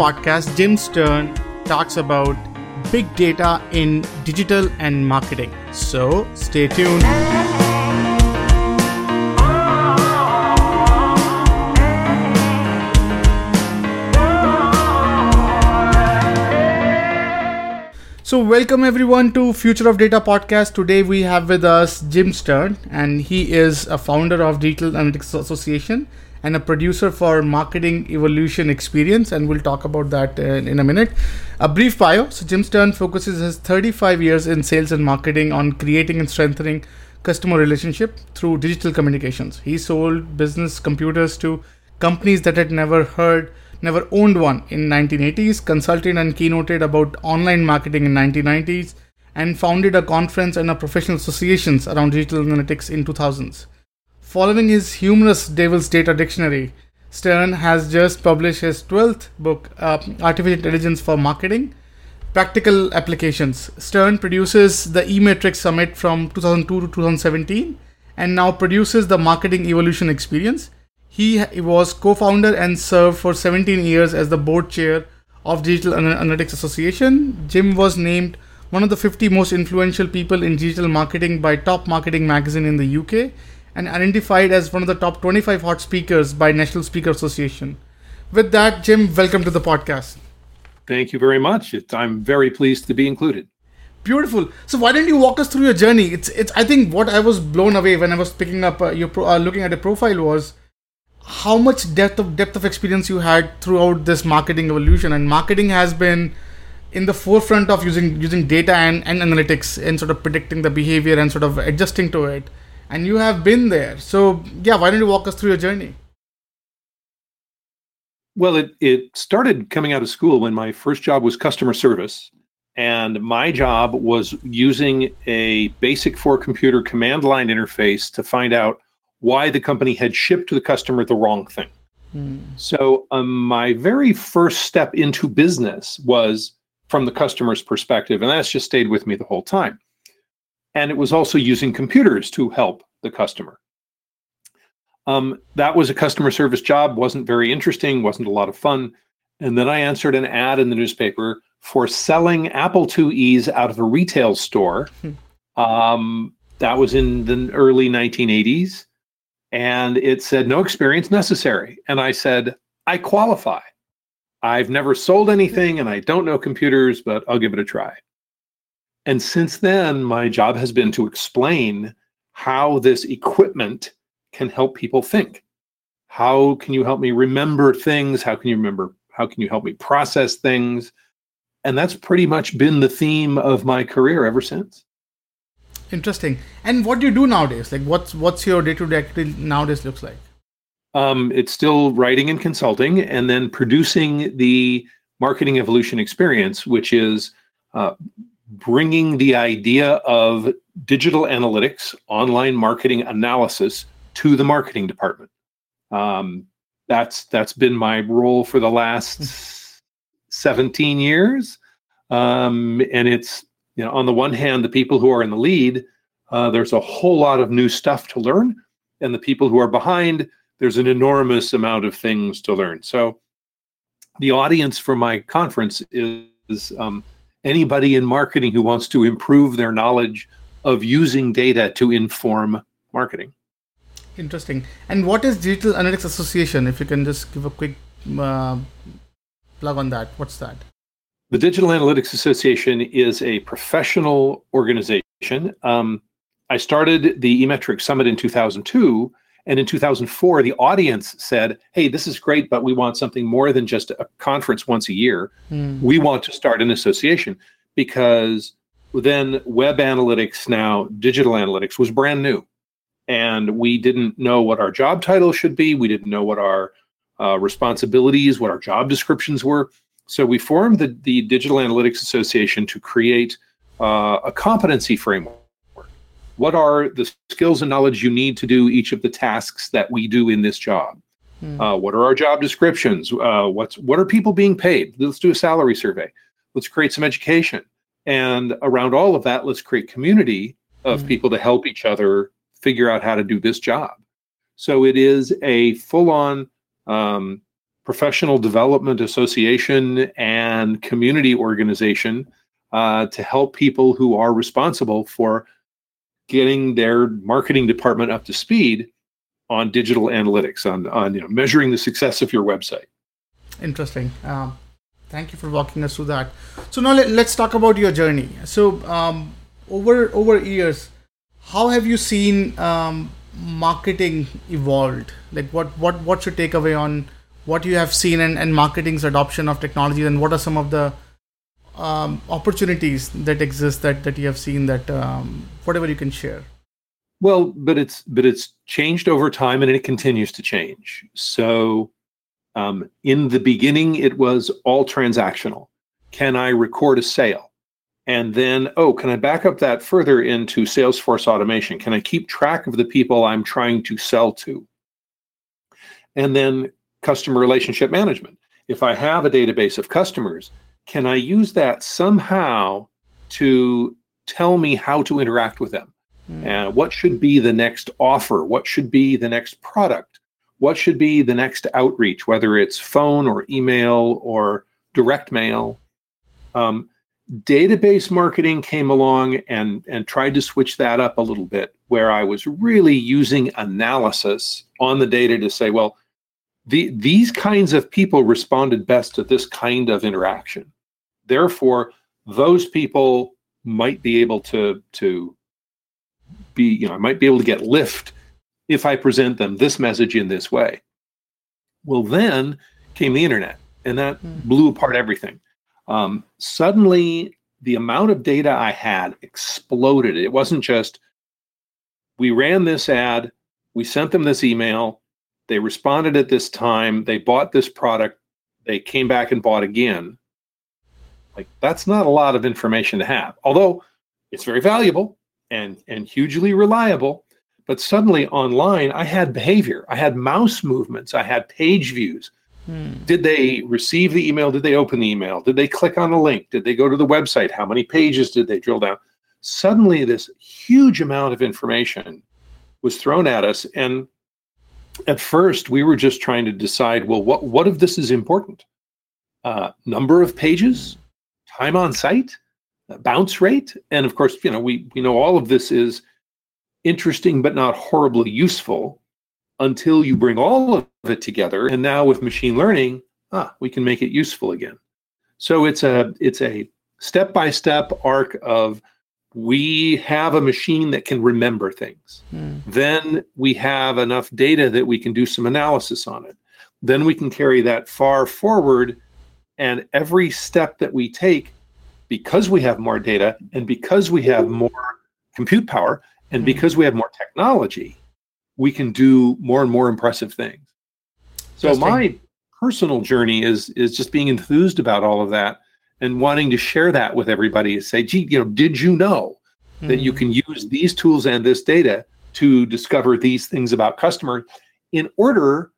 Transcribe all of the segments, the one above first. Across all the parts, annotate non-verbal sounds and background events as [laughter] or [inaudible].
podcast, Jim Sterne talks about big data in digital and marketing. So stay tuned. So, welcome everyone to Future of Data podcast. Today we have with us Jim Sterne, and he is a founder of Digital Analytics Association and a producer for Marketing Evolution Experience, and we'll talk about that uh, in a minute. A brief bio. So, Jim Sterne focuses his 35 years in sales and marketing on creating and strengthening customer relationship through digital communications. He sold business computers to companies that had never heard never owned one in 1980s, consulted and keynoted about online marketing in 1990s, and founded a conference and a professional associations around digital analytics in 2000s. Following his humorous Devil's Data Dictionary, Sterne has just published his 12th book, uh, Artificial Intelligence for Marketing, Practical Applications. Sterne produces the eMetrics Summit from 2002 to 2017 and now produces the Marketing Evolution Experience he was co-founder and served for 17 years as the board chair of Digital Analytics Association. Jim was named one of the 50 most influential people in digital marketing by Top Marketing magazine in the UK and identified as one of the top 25 hot speakers by National Speaker Association. With that, Jim, welcome to the podcast. Thank you very much. I'm very pleased to be included. Beautiful. So why don't you walk us through your journey? It's it's. I think what I was blown away when I was picking up uh, your pro, uh, looking at your profile was how much depth of depth of experience you had throughout this marketing evolution and marketing has been in the forefront of using using data and, and analytics and sort of predicting the behavior and sort of adjusting to it and you have been there so yeah why don't you walk us through your journey well it, it started coming out of school when my first job was customer service and my job was using a basic four computer command line interface to find out why the company had shipped to the customer the wrong thing. Mm. So, um, my very first step into business was from the customer's perspective, and that's just stayed with me the whole time. And it was also using computers to help the customer. Um, that was a customer service job, wasn't very interesting, wasn't a lot of fun. And then I answered an ad in the newspaper for selling Apple IIe's out of a retail store. Hmm. Um, that was in the early 1980s and it said no experience necessary. And I said, I qualify. I've never sold anything and I don't know computers, but I'll give it a try. And since then, my job has been to explain how this equipment can help people think. How can you help me remember things? How can you remember? How can you help me process things? And that's pretty much been the theme of my career ever since. Interesting. And what do you do nowadays? Like, what's what's your day to day activity nowadays looks like? Um, it's still writing and consulting, and then producing the marketing evolution experience, which is uh, bringing the idea of digital analytics, online marketing analysis to the marketing department. Um, that's that's been my role for the last 17 years, um, and it's you know, on the one hand, the people who are in the lead, uh, there's a whole lot of new stuff to learn, and the people who are behind, there's an enormous amount of things to learn. So, the audience for my conference is um, anybody in marketing who wants to improve their knowledge of using data to inform marketing. Interesting. And what is Digital Analytics Association? If you can just give a quick uh, plug on that, what's that? The Digital Analytics Association is a professional organization. Um, I started the eMetrics Summit in 2002. And in 2004, the audience said, Hey, this is great, but we want something more than just a conference once a year. Mm. We want to start an association because then web analytics, now digital analytics, was brand new. And we didn't know what our job title should be. We didn't know what our uh, responsibilities, what our job descriptions were. So we formed the, the Digital Analytics Association to create uh, a competency framework. What are the skills and knowledge you need to do each of the tasks that we do in this job? Hmm. Uh, what are our job descriptions? Uh, what's what are people being paid? Let's do a salary survey. Let's create some education, and around all of that, let's create community of hmm. people to help each other figure out how to do this job. So it is a full-on um, professional development association and community organization uh, to help people who are responsible for getting their marketing department up to speed on digital analytics, on on you know measuring the success of your website. Interesting. Um, thank you for walking us through that. So now let, us talk about your journey. So um, over over years, how have you seen um, marketing evolved? Like what what what's your takeaway on what you have seen and, and marketing's adoption of technology, and what are some of the um, opportunities that exist that that you have seen that um, whatever you can share. Well, but it's but it's changed over time and it continues to change. So um, in the beginning, it was all transactional. Can I record a sale? And then, oh, can I back up that further into Salesforce automation? Can I keep track of the people I'm trying to sell to? And then customer relationship management. If I have a database of customers, can I use that somehow to tell me how to interact with them? Mm. And what should be the next offer? What should be the next product? What should be the next outreach, whether it's phone or email or direct mail? Um, database marketing came along and, and tried to switch that up a little bit, where I was really using analysis on the data to say, well, the, these kinds of people responded best to this kind of interaction. Therefore, those people might be able to to be, you know, I might be able to get lift if I present them this message in this way. Well, then came the internet, and that mm. blew apart everything. Um, suddenly, the amount of data I had exploded. It wasn't just we ran this ad, we sent them this email, they responded at this time, they bought this product, they came back and bought again. Like that's not a lot of information to have. Although it's very valuable and and hugely reliable, but suddenly online I had behavior. I had mouse movements, I had page views. Hmm. Did they receive the email? Did they open the email? Did they click on the link? Did they go to the website? How many pages did they drill down? Suddenly this huge amount of information was thrown at us and at first we were just trying to decide well what what of this is important uh, number of pages time on site, bounce rate, and of course, you know, we we know all of this is interesting but not horribly useful until you bring all of it together. And now with machine learning, ah, we can make it useful again. So it's a it's a step by step arc of we have a machine that can remember things. Mm. Then we have enough data that we can do some analysis on it. Then we can carry that far forward and every step that we take, because we have more data and because we have more compute power and mm-hmm. because we have more technology, we can do more and more impressive things. So my personal journey is is just being enthused about all of that and wanting to share that with everybody and say, gee, you know, did you know mm-hmm. that you mm-hmm. can use these tools and this data to discover these things about customer in order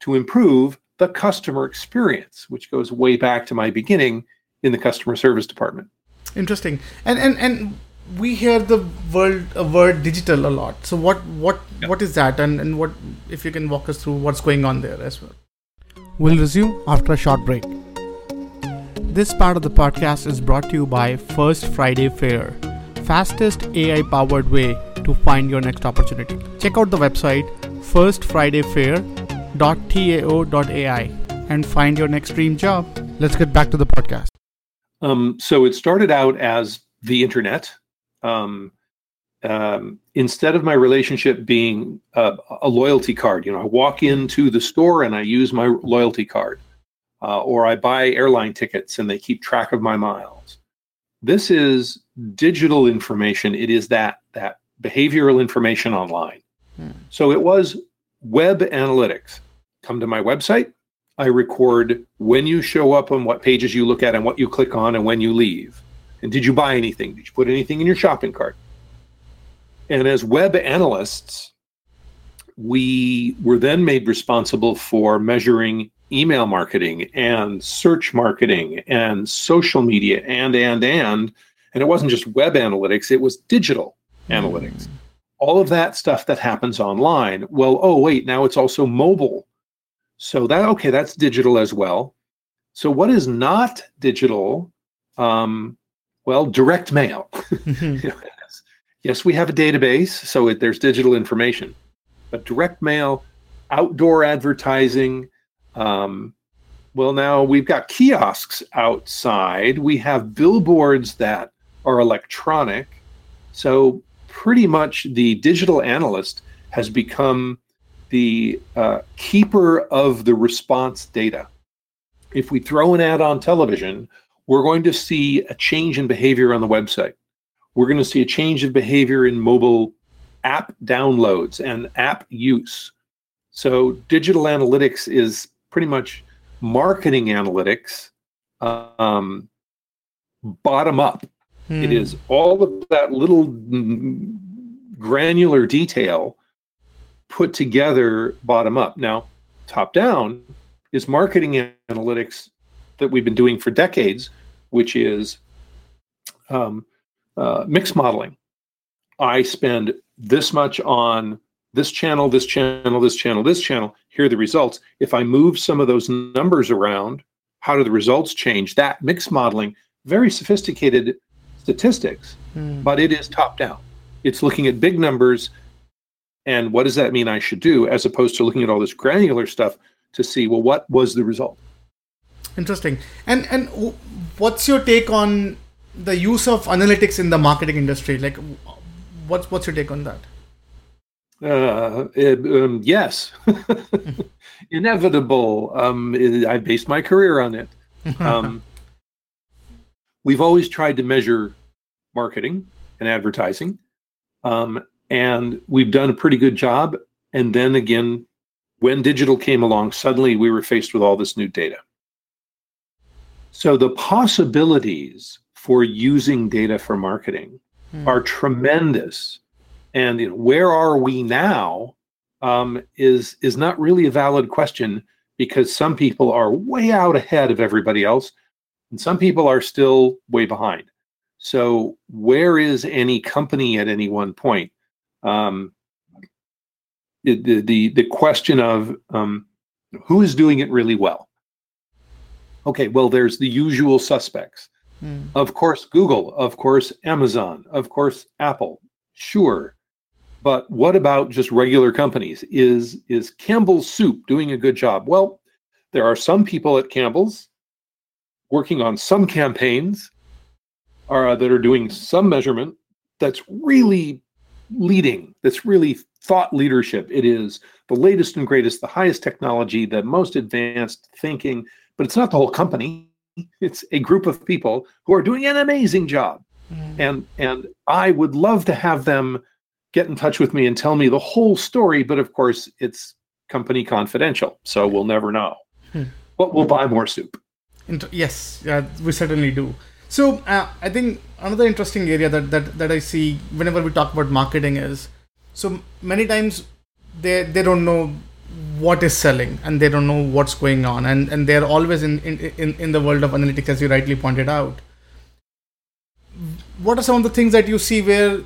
to improve the customer experience, which goes way back to my beginning in the customer service department. Interesting. And and and we hear the word uh, word digital a lot. So what what yeah. what is that and and what if you can walk us through what's going on there as well. We'll resume after a short break. This part of the podcast is brought to you by First Friday Fair, fastest AI powered way to find your next opportunity. Check out the website First Friday Fair and find your next dream job. Let's get back to the podcast. Um, so it started out as the internet. Um, um, instead of my relationship being a, a, loyalty card, you know, I walk into the store and I use my loyalty card, uh, or I buy airline tickets and they keep track of my miles. This is digital information. It is that that behavioral information online. Hmm. So it was web analytics come to my website. I record when you show up and what pages you look at and what you click on and when you leave. And did you buy anything? Did you put anything in your shopping cart? And as web analysts, we were then made responsible for measuring email marketing and search marketing and social media and and and and it wasn't just web analytics it was digital analytics all of that stuff that happens online well oh wait now it's also mobile So that okay, that's digital as well. So what is not digital? Um, well, direct mail. [laughs] Mhm. yes, we have a database, so it, there's digital information, but direct mail, outdoor advertising. Um, well, now we've got kiosks outside. We have billboards that are electronic. So pretty much the digital analyst has become the uh, keeper of the response data. If we throw an ad on television, we're going to see a change in behavior on the website. We're going to see a change of behavior in mobile app downloads and app use. So, digital analytics is pretty much marketing analytics um, bottom up. It Hmm. is all of that little granular detail put together bottom up. Now, top down is marketing analytics that we've been doing for decades, which is um, uh, mix modeling. I spend this much on this channel, this channel, this channel, this channel. Here are the results. If I move some of those numbers around, how do the results change? That mix modeling, very sophisticated statistics, Hmm. but it is top down. It's looking at big numbers and what does that mean I should do, as opposed to looking at all this granular stuff to see, well, what was the result? Interesting. And and what's your take on the use of analytics in the marketing industry? Like, what's what's your take on that? Uh, it, um, yes, [laughs] inevitable. Um, it- I based my career on it. Um, we've always tried to measure marketing and advertising, um, and we've done a pretty good job. And then again, when digital came along, suddenly we were faced with all this new data. So the possibilities for using data for marketing Hmm. are tremendous. And you know, where are we now um, is is not really a valid question because some people are way out ahead of everybody else, and some people are still way behind. So where is any company at any one point? Um, the, the the question of um, who is doing it really well. Okay, well, there's the usual suspects. Hmm. Of course, Google, of course, Amazon, of course, Apple. Sure. But what about just regular companies? Is is Campbell's Soup doing a good job? Well, there are some people at Campbell's working on some campaigns uh, that are doing some measurement that's really leading, that's really thought leadership. It is the latest and greatest, the highest technology, the most advanced thinking, but it's not the whole company. It's a group of people who are doing an amazing job. Hmm. And and I would love to have them get in touch with me and tell me the whole story, but of course it's company confidential, so we'll never know. Hmm. But we'll buy more soup. Yes, yeah, we certainly do. So uh, I think another interesting area that, that that I see whenever we talk about marketing is so many times they they don't know what is selling and they don't know what's going on and and they're always in in in, in the world of analytics as you rightly pointed out. What are some of the things that you see where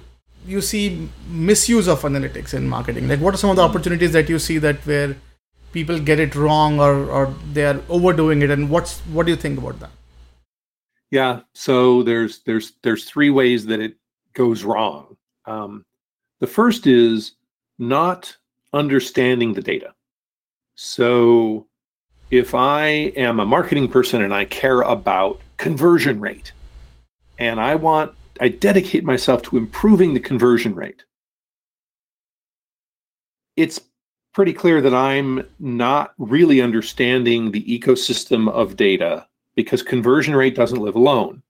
you see misuse of analytics in marketing? Like what are some of the opportunities that you see that where people get it wrong or or they are overdoing it and what's what do you think about that? Yeah. So there's there's there's three ways that it goes wrong. Um, the first is not understanding the data. So if I am a marketing person and I care about conversion rate, and I want I dedicate myself to improving the conversion rate, it's pretty clear that I'm not really understanding the ecosystem of data because conversion rate doesn't live alone.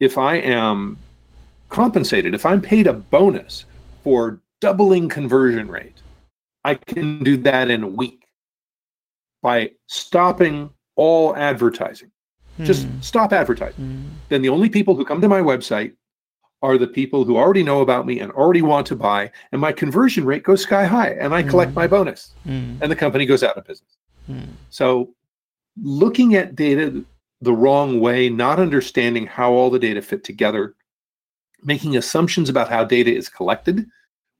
If I am compensated, if I'm paid a bonus for doubling conversion rate, I can do that in a week by stopping all advertising. Just Hmm. stop advertising. Hmm. Then the only people who come to my website are the people who already know about me and already want to buy, and my conversion rate goes sky high, and I collect Mm. my bonus, Hmm. and the company goes out of business. Hmm. So, looking at data the wrong way, not understanding how all the data fit together, making assumptions about how data is collected,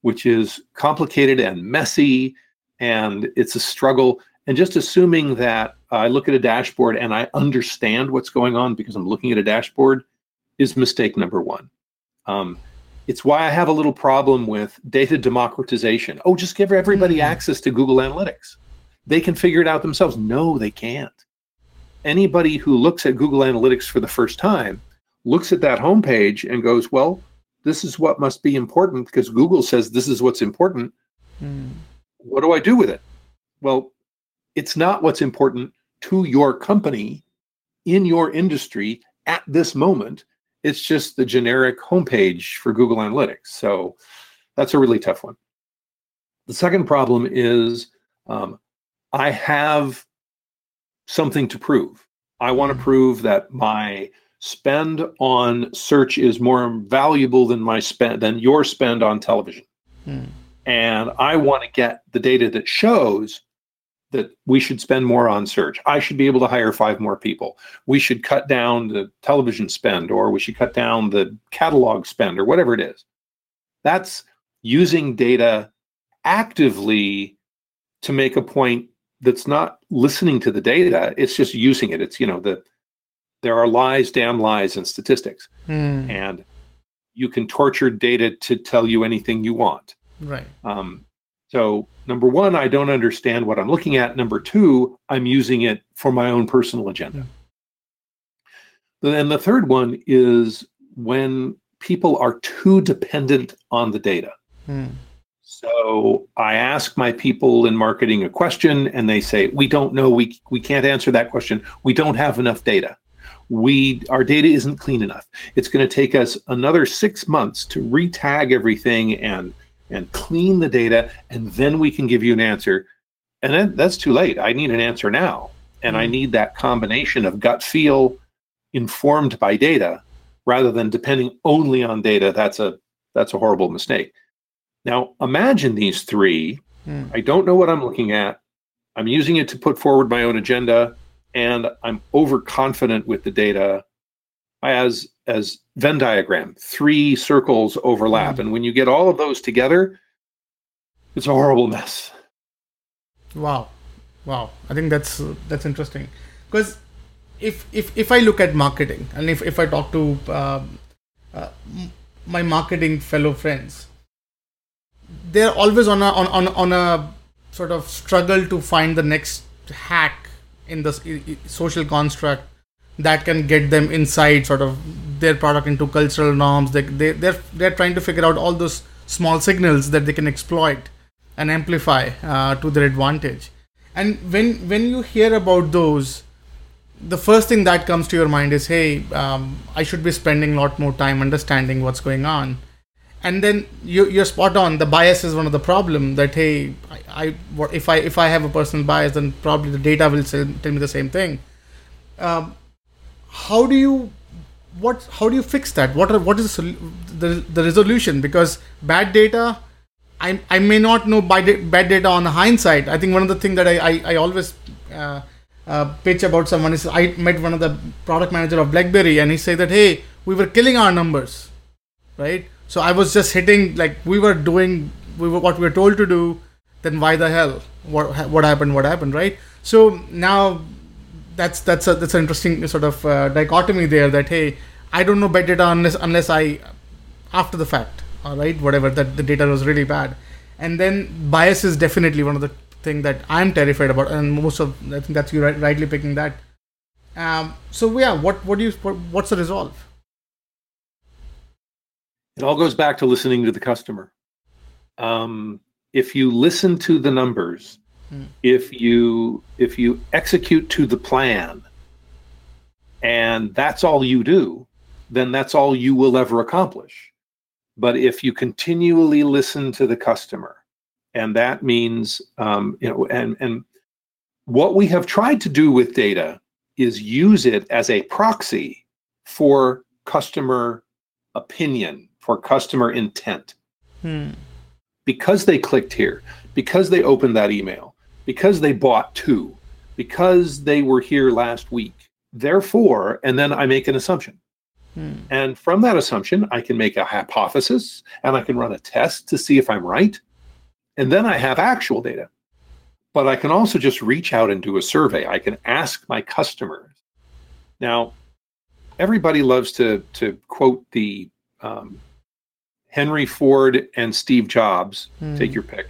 which is complicated and messy, and it's a struggle. And just assuming that I look at a dashboard and I understand what's going on because I'm looking at a dashboard is mistake number one. Um, it's why I have a little problem with data democratization. Oh, just give everybody mm-hmm. access to Google Analytics. They can figure it out themselves. No, they can't. Anybody who looks at Google Analytics for the first time looks at that homepage and goes, well, this is what must be important because Google says this is what's important. Mm. What do I do with it? Well, it's not what's important to your company in your industry at this moment. It's just the generic homepage for Google Analytics. So that's a really tough one. The second problem is um, I have something to prove. I want to prove that my spend on search is more valuable than my spend than your spend on television. Hmm. And I want to get the data that shows that we should spend more on search. I should be able to hire five more people. We should cut down the television spend or we should cut down the catalog spend or whatever it is. That's using data actively to make a point that's not listening to the data, it's just using it. It's, you know, the there are lies, damn lies, and statistics. Mm. And you can torture data to tell you anything you want. Right. Um, so, number one, I don't understand what I'm looking at. Number two, I'm using it for my own personal agenda. Yeah. And the third one is when people are too dependent on the data. Mm. So I ask my people in marketing a question and they say, we don't know, we, we can't answer that question. We don't have enough data we our data isn't clean enough. It's going to take us another six months to retag everything and and clean the data, and then we can give you an answer. And then that's too late. I need an answer now, and I mm. need that combination of gut feel informed by data rather than depending only on data. That's a that's a horrible mistake. Now imagine these three. Hmm. I don't know what I'm looking at. I'm using it to put forward my own agenda and I'm overconfident with the data as as Venn diagram. Three circles overlap, mm. and when you get all of those together, it's a horrible mess. Wow, wow! I think that's uh, that's interesting because if if if I look at marketing and if if I talk to uh, uh, my marketing fellow friends, they're always on a on, on on a sort of struggle to find the next hack in the social construct that can get them inside sort of their product into cultural norms. They, they they're they're trying to figure out all those small signals that they can exploit and amplify uh, to their advantage. And when when you hear about those the first thing that comes to your mind is hey um, i should be spending a lot more time understanding what's going on. And then you, you're spot on. The bias is one of the problem that hey I, I if i if i have a personal bias then probably the data will tell me the same thing. Um, how do you what how do you fix that what are what is the, the, the resolution because bad data I, I may not know bad, bad data on hindsight i think one of the things that i i, I always uh, uh, pitch about someone is i met one of the product manager of blackberry and he said that hey we were killing our numbers right so I was just hitting like we were doing we were what we were told to do. Then why the hell? What what happened? What happened? Right. So now that's that's a that's an interesting sort of uh, dichotomy there. That hey, I don't know bad data unless unless I after the fact. All right, whatever that the data was really bad, and then bias is definitely one of the thing that I'm terrified about, and most of I think that's you right, rightly picking that. Um, so yeah, what what do you what, what's the resolve? It all goes back to listening to the customer. Um, if you listen to the numbers, hmm. if you if you execute to the plan, and that's all you do, then that's all you will ever accomplish. But if you continually listen to the customer, and that means um, you know, and and what we have tried to do with data is use it as a proxy for customer opinion for customer intent. Hmm. Because they clicked here, because they opened that email, because they bought two, because they were here last week. Therefore, and then I make an assumption. Hmm. And from that assumption, I can make a hypothesis and I can run a test to see if I'm right. And then I have actual data. but I can also just reach out and do a survey. I can ask my customers. Now, everybody loves to to quote the um, Henry Ford and Steve Jobs. Mm. Take your pick.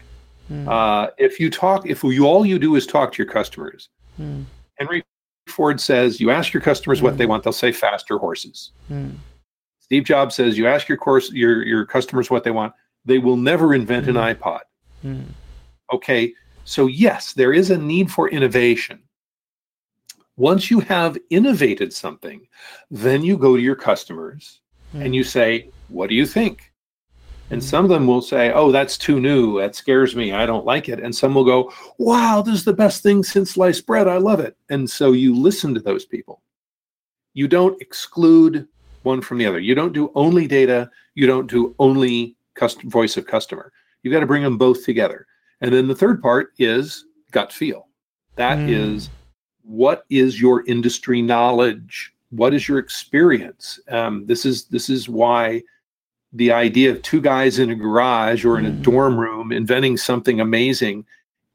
Mm. Uh, if you talk, if you all you do is talk to your customers, Mm. Henry Ford says you ask your customers what Mm. they want, they'll say faster horses. Mm. Steve Jobs says you ask your course your your customers what they want, they will never invent an Mm. iPod. Mm. Okay, so yes, there is a need for innovation. Once you have innovated something, then you go to your customers and you say, What do you think? And some of them will say, Oh, that's too new. That scares me. I don't like it. And some will go, Wow, this is the best thing since sliced bread. I love it. And so you listen to those people. You don't exclude one from the other. You don't do only data. You don't do only custom voice of customer. You've got to bring them both together. And then the third part is gut feel. That is, Mm. what is your industry knowledge? What is your experience? Um, this is this is why the idea of two guys in a garage or in a Mm. dorm room inventing something amazing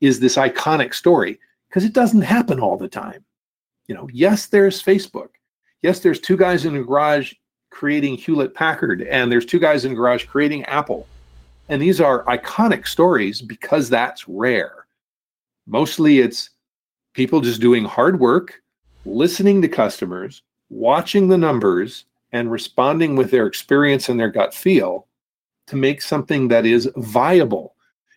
is this iconic story because it doesn't happen all the time. You know, yes, there's Facebook. Yes, there's two guys in a garage creating Hewlett Packard, and there's two guys in a garage creating Apple. And these are iconic stories because that's rare. Mostly it's people just doing hard work, listening to customers, watching the numbers, and responding with their experience and their gut feel to make something that is viable.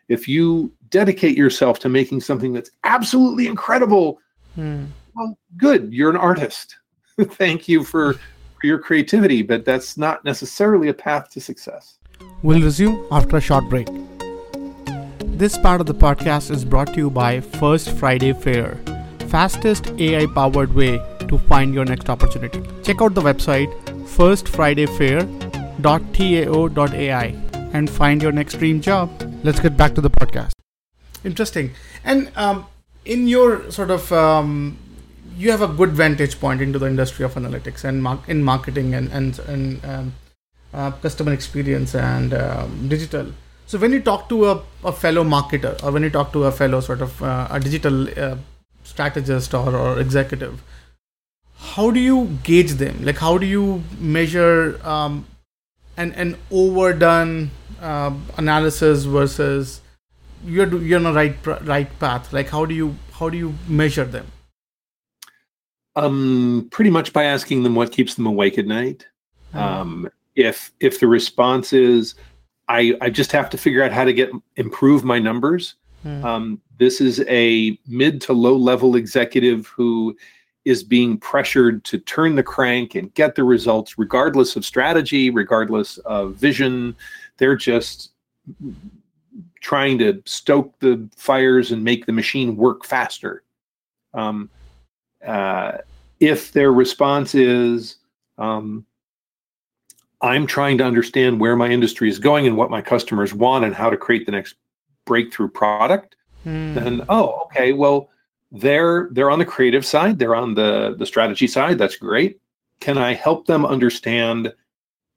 If you dedicate yourself to making something that's absolutely incredible, Mm. well, good, you're an artist. [laughs] Thank you for, for your creativity, but that's not necessarily a path to success. We'll resume after a short break. This part of the podcast is brought to you by First Friday Fair, fastest AI powered way to find your next opportunity. Check out the website firstfridayfair.tao.ai and find your next dream job. Let's get back to the podcast. Interesting. And um, in your sort of um, you have a good vantage point into the industry of analytics and mar- in marketing and and, and um, uh, customer experience and um, digital. So when you talk to a, a fellow marketer or when you talk to a fellow sort of uh, a digital uh, strategist or, or executive, how do you gauge them? Like how do you measure um, an an overdone uh, analysis versus you're you're on a right right path? Like how do you how do you measure them? Um, pretty much by asking them what keeps them awake at night. Um, if if the response is, I I just have to figure out how to get improve my numbers. Hmm. Um, this is a mid to low level executive who is being pressured to turn the crank and get the results, regardless of strategy, regardless of vision. They're just trying to stoke the fires and make the machine work faster. Um, uh, if their response is, um, I'm trying to understand where my industry is going and what my customers want and how to create the next breakthrough product, Hmm. then oh, okay, well, they're they're on the creative side, they're on the the strategy side. That's great. Can I help them understand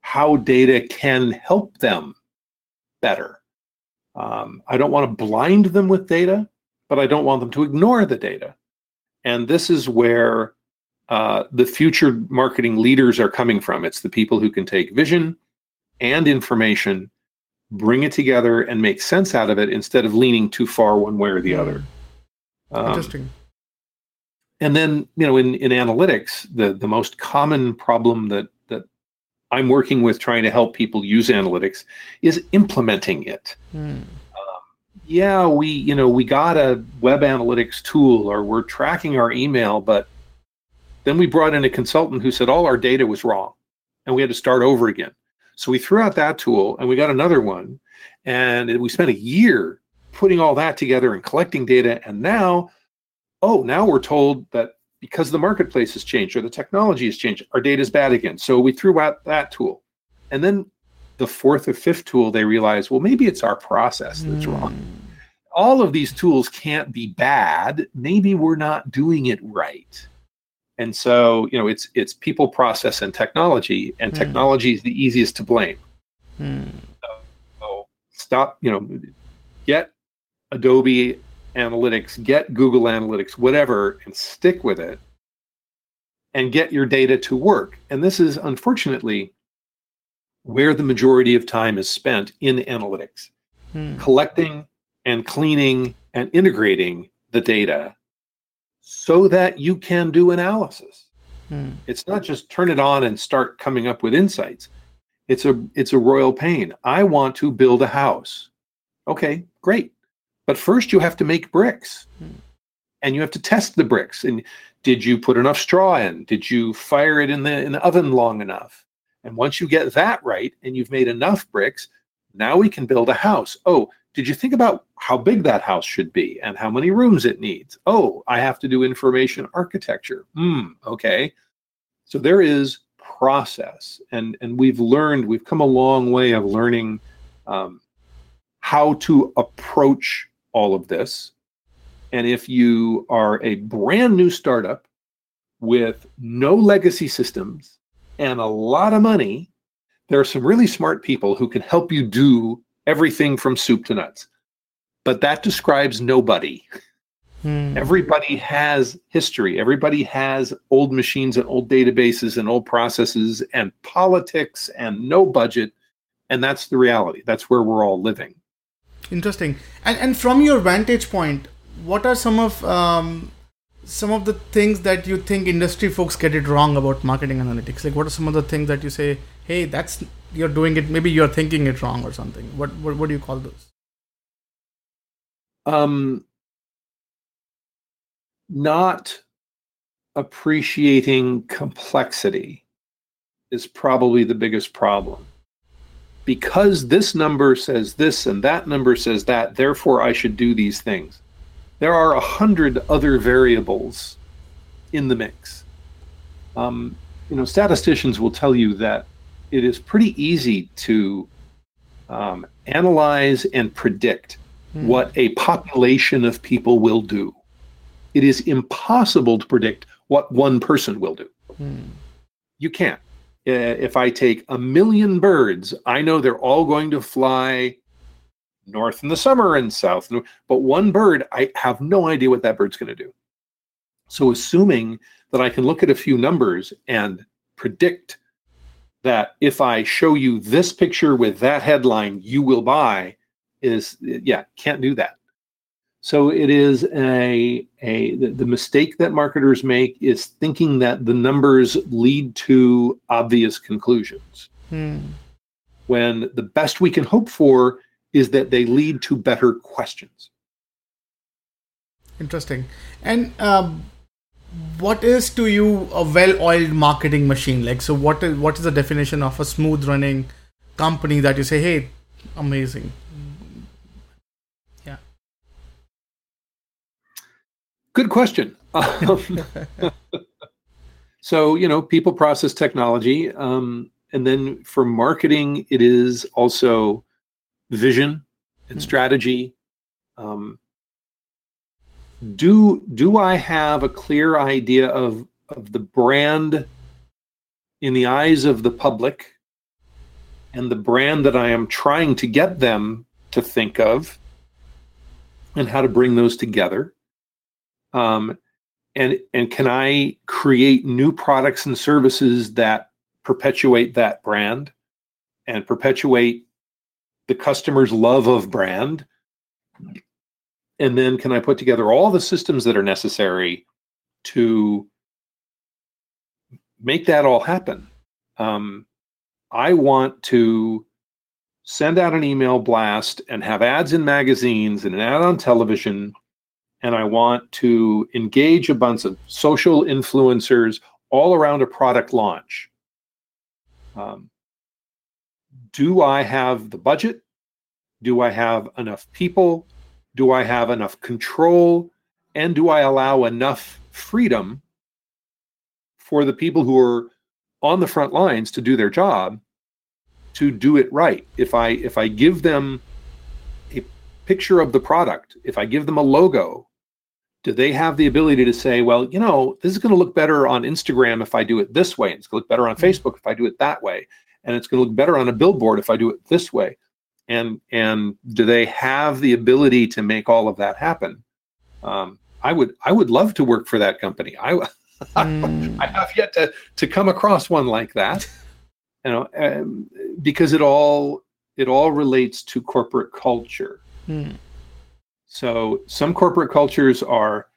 how data can help them better? Um, I don't want to blind them with data, but I don't want them to ignore the data. And this is where uh, the future marketing leaders are coming from. It's the people who can take vision and information, bring it together, and make sense out of it instead of leaning too far one way or the other. Um, Interesting. and then, you know, in, in analytics, the, the most common problem that, that I'm working with trying to help people use analytics is implementing it Hmm. yeah, we, you know, we got a web analytics tool or we're tracking our email, but then we brought in a consultant who said all our data was wrong and we had to start over again. So we threw out that tool and we got another one and we spent a year putting all that together and collecting data. And now, oh, now we're told that because the marketplace has changed or the technology has changed, our data is bad again. So we threw out that tool. And then the fourth or fifth tool, they realized, well, maybe it's our process that's wrong. All of these tools can't be bad. Maybe we're not doing it right. And so, you know, it's it's people, process, and technology, and Hmm. technology is the easiest to blame. Hmm. So stop, you know, get Adobe Analytics, get Google Analytics, whatever, and stick with it and get your data to work. And this is unfortunately where the majority of time is spent in analytics, hmm. collecting and cleaning and integrating the data so that you can do analysis. Hmm. It's not just turn it on and start coming up with insights. It's a it's a royal pain. I want to build a house. Okay, great. But first you have to make bricks. Hmm. And you have to test the bricks. And did you put enough straw in? Did you fire it in the in the oven long enough? And once you get that right and you've made enough bricks, now we can build a house. Oh, did you think about how big that house should be and how many rooms it needs? Oh, I have to do information architecture. Hmm, okay. So there is process, and and we've learned we've come a long way of learning um, how to approach all of this. And if you are a brand new startup with no legacy systems and a lot of money, there are some really smart people who can help you do everything from soup to nuts. But that describes nobody. Hmm. Everybody has history. Everybody has old machines and old databases and old processes and politics and no budget. And that's the reality. That's where we're all living. Interesting. And and from your vantage point, what are some of um, some of the things that you think industry folks get it wrong about marketing analytics? Like, what are some of the things that you say, hey, that's you're doing it. Maybe you're thinking it wrong or something. What what, what do you call those? Um, not appreciating complexity is probably the biggest problem. Because this number says this and that number says that, therefore I should do these things. There are a hundred other variables in the mix. Um, you know, statisticians will tell you that it is pretty easy to um, analyze and predict hmm. what a population of people will do. It is impossible to predict what one person will do. Hmm. You can't. Uh, if I take a million birds, I know they're all going to fly north in the summer and south. But one bird, I have no idea what that bird's going to do. So, assuming that I can look at a few numbers and predict that if I show you this picture with that headline, you will buy, is yeah, can't do that. So it is a a the, the mistake that marketers make is thinking that the numbers lead to obvious conclusions. Hmm. When the best we can hope for is that they lead to better questions. Interesting. And um, what is to you a well-oiled marketing machine? Like, so what is what is the definition of a smooth-running company that you say, hey, amazing? Good question. Um, [laughs] [laughs] so you know, people, process, technology, um, and then for marketing, it is also vision and hmm. strategy. Um, do do I have a clear idea of of the brand in the eyes of the public and the brand that I am trying to get them to think of and how to bring those together? Um, and and can I create new products and services that perpetuate that brand and perpetuate the customer's love of brand? And then can i put together all the systems that are necessary to make that all happen? Um, i want to send out an email blast and have ads in magazines and an ad on television and i want to engage a bunch of social influencers all around a product launch um, do I have the budget? Do I have enough people? Do I have enough control? And do I allow enough freedom for the people who are on the front lines to do their job to do it right? If I if I give them a picture of the product, if I give them a logo, do they have the ability to say, well, you know, this is going to look better on Instagram if I do it this way. And it's going to look better on mm-hmm. Facebook if I do it that way and it's going to look better on a billboard if I do it this way. And and do they have the ability to make all of that happen? Um, I would I would love to work for that company. I [laughs] mm. I have yet to to come across one like that. You know, um, because it all it all relates to corporate culture. Mm. So some corporate cultures are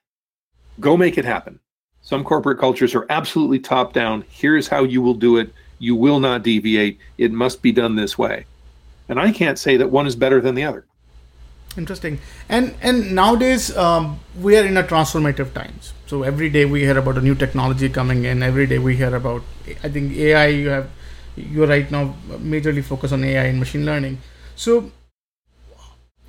go make it happen. Some corporate cultures are absolutely top down. Here's how you will do it. You will not deviate. It must be done this way. And I can't say that one is better than the other. Interesting. And and nowadays um, we are in a transformative times. So every day we hear about a new technology coming in. Every day we hear about. I think AI. You have you're right now majorly focused on AI and machine learning. So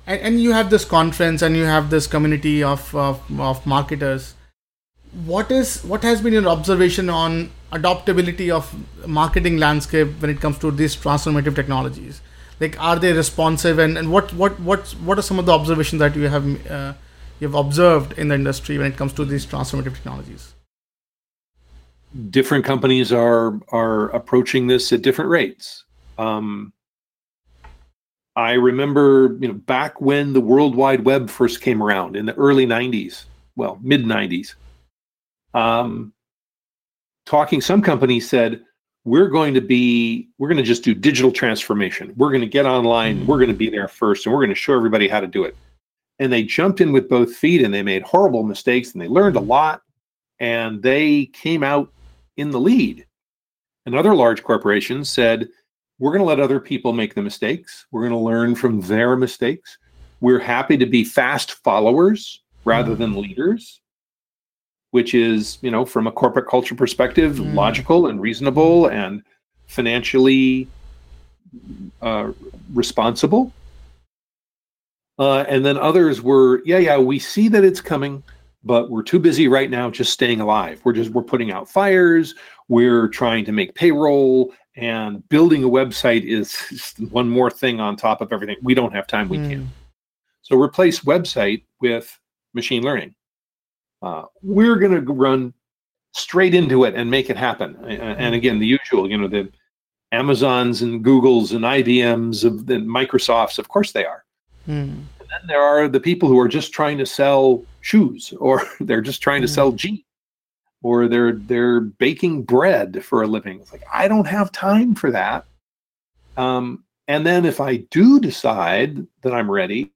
and, and you have this conference and you have this community of, of of marketers. What is what has been your observation on adoptability of marketing landscape when it comes to these transformative technologies? like are they responsive and, and what what what what are some of the observations that you have uh, you've observed in the industry when it comes to these transformative technologies different companies are are approaching this at different rates um, i remember you know back when the world wide web first came around in the early 90s well mid 90s um, talking some companies said we're going to be we're going to just do digital transformation. We're going to get online mm-hmm. we're going to be there first and we're going to show everybody how to do it. And they jumped in with both feet and they made horrible mistakes and they learned a lot and they came out in the lead. And other large corporations said we're going to let other people make the mistakes we're going to learn from their mistakes we're happy to be fast followers rather mm-hmm. than leaders which is, you know, from a corporate culture perspective, mm. logical and reasonable and financially uh, responsible. Uh, and then others were, yeah, yeah, we see that it's coming, but we're too busy right now just staying alive. We're just we're putting out fires. We're trying to make payroll, and building a website is one more thing on top of everything. We don't have time. We mm. can't. So replace website with machine learning uh, we're going to run straight into it and make it happen. And again, the usual, you know, the Amazons and Googles and IBMs of the Microsofts, of course they are. Mm. And then there are the people who are just trying to sell shoes, or [laughs] they're just trying mm. to sell jeans, or they're they're baking bread for a living. It's like I don't have time for that. Um, and then if I do decide that I'm ready,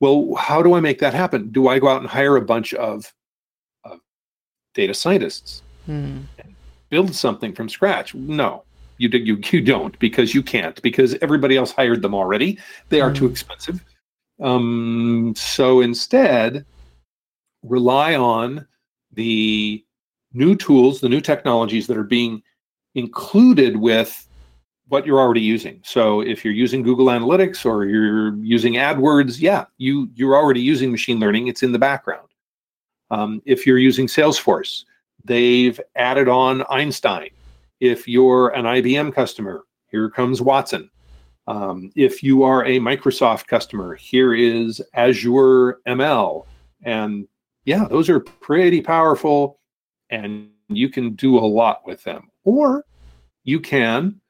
well, how do I make that happen? Do I go out and hire a bunch of, of data scientists hmm. and build something from scratch? No, you, you you don't because you can't because everybody else hired them already. They are too hmm. expensive. Um, so instead, rely on the new tools, the new technologies that are being included with what you're already using. So if you're using Google Analytics or you're using AdWords, yeah, you you're already using machine learning. It's in the background. Um, if you're using Salesforce, they've added on Einstein. If you're an IBM customer, here comes Watson. Um, if you are a Microsoft customer, here is Azure ML. And yeah, those are pretty powerful and you can do a lot with them. Or you can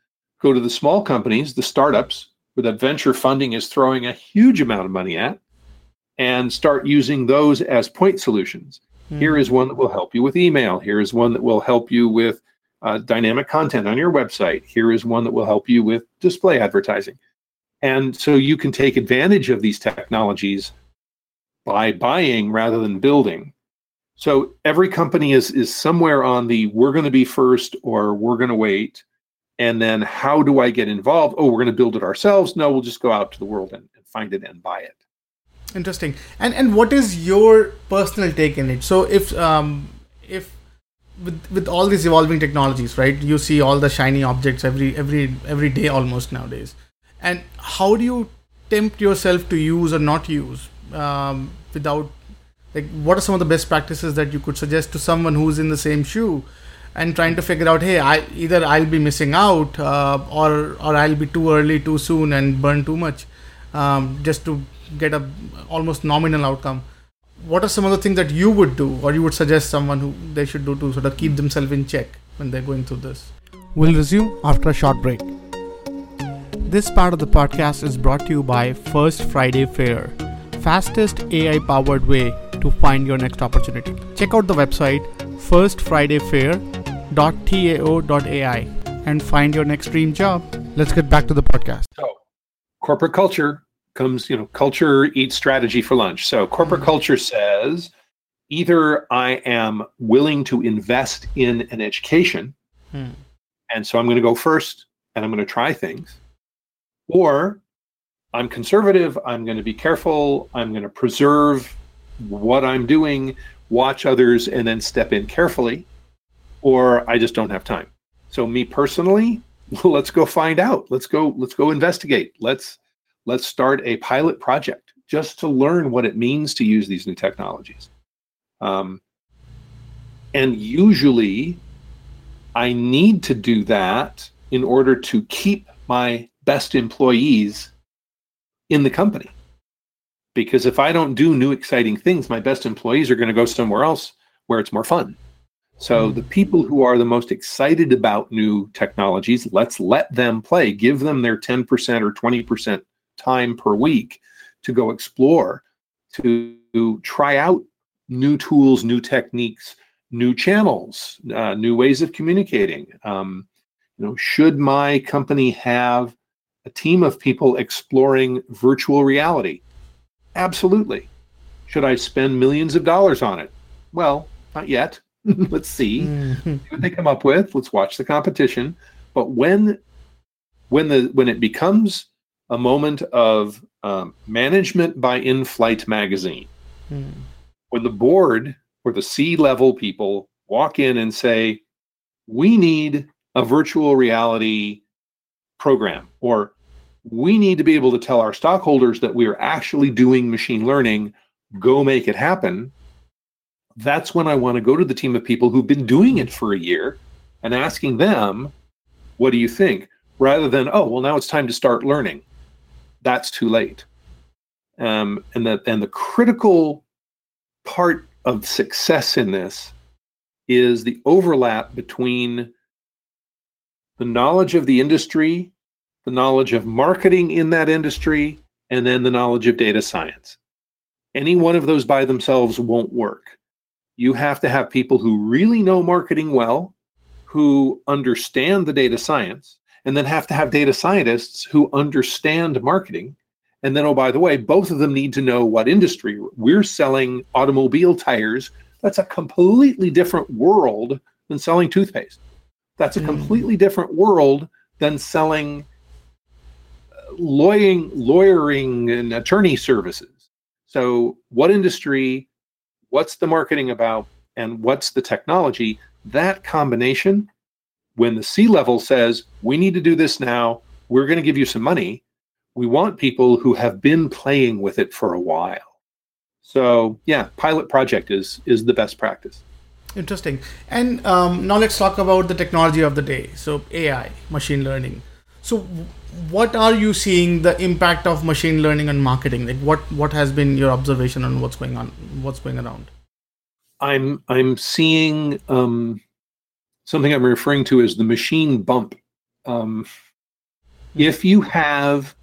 go to the small companies, the startups, where that venture funding is throwing a huge amount of money at, and start using those as point solutions. Mm. Here is one that will help you with email. Here is one that will help you with uh, dynamic content on your website. Here is one that will help you with display advertising. And so you can take advantage of these technologies by buying rather than building. So every company is is somewhere on the we're going to be first or we're going to wait and then how do I get involved? Oh, we're going to build it ourselves. No, we'll just go out to the world and, and find it and buy it. Interesting. And and what is your personal take in it? So if um if with with all these evolving technologies, right? You see all the shiny objects every every every day almost nowadays. And how do you tempt yourself to use or not use um, without like what are some of the best practices that you could suggest to someone who's in the same shoe and trying to figure out hey i either i'll be missing out uh, or or i'll be too early too soon and burn too much um, just to get a almost nominal outcome. What are some of the things that you would do or you would suggest someone who they should do to sort of keep themselves in check when they're going through this? We'll resume after a short break. This part of the podcast is brought to you by first friday fair fastest AI powered way to find your next opportunity. Check out the website firstfridayfair.tao.ai and find your next dream job. Let's get back to the podcast. So, corporate culture comes, you know, culture eats strategy for lunch. So, corporate mm-hmm. culture says either I am willing to invest in an education, hmm. and so I'm going to go first and I'm going to try things, or I'm conservative, I'm going to be careful, I'm going to preserve what I'm doing, watch others, and then step in carefully, or I just don't have time. So, me personally, [laughs] let's go find out. Let's go. Let's go investigate. Let's let's start a pilot project just to learn what it means to use these new technologies. Um, and usually, I need to do that in order to keep my best employees in the company. Because if I don't do new exciting things, my best employees are going to go somewhere else where it's more fun. So the people who are the most excited about new technologies, let's let them play. Give them their 10% or 20% time per week to go explore, to, to try out new tools, new techniques, new channels, uh, new ways of communicating. Um, you know, should my company have a team of people exploring virtual reality? Absolutely. Should I spend millions of dollars on it? Well, not yet. [laughs] Let's see. Mm-hmm. see what they come up with. Let's watch the competition. But when when the when it becomes a moment of um, management by in-flight magazine, mm. when the board or the C-level people walk in and say, "We need a virtual reality program," or "We need to be able to tell our stockholders that we are actually doing machine learning. Go make it happen." that's when I want to go to the team of people who've been doing it for a year and asking them, what do you think? Rather than, oh, well, now it's time to start learning. That's too late. Um, and that and the critical part of success in this is the overlap between the knowledge of the industry, the knowledge of marketing in that industry, and then the knowledge of data science. Any one of those by themselves won't work you have to have people who really know marketing well, who understand the data science, and then have to have data scientists who understand marketing. And then, oh, by the way, both of them need to know what industry. We're selling automobile tires. That's a completely different world than selling toothpaste. That's a mm. completely different world than selling lawyering, lawyering and attorney services. So, what industry what's the marketing about and what's the technology? That combination when the c level says we need to do this now. We're going to give you some money we want people who have been playing with it for a while. So yeah pilot project is is the best practice. Interesting. And um, now let's talk about the technology of the day. So ai machine learning. So what are you seeing the impact of machine learning on marketing like what what has been your observation on what's going on what's going around i'm i'm seeing um, something i'm referring to as the machine bump um, hmm. if you have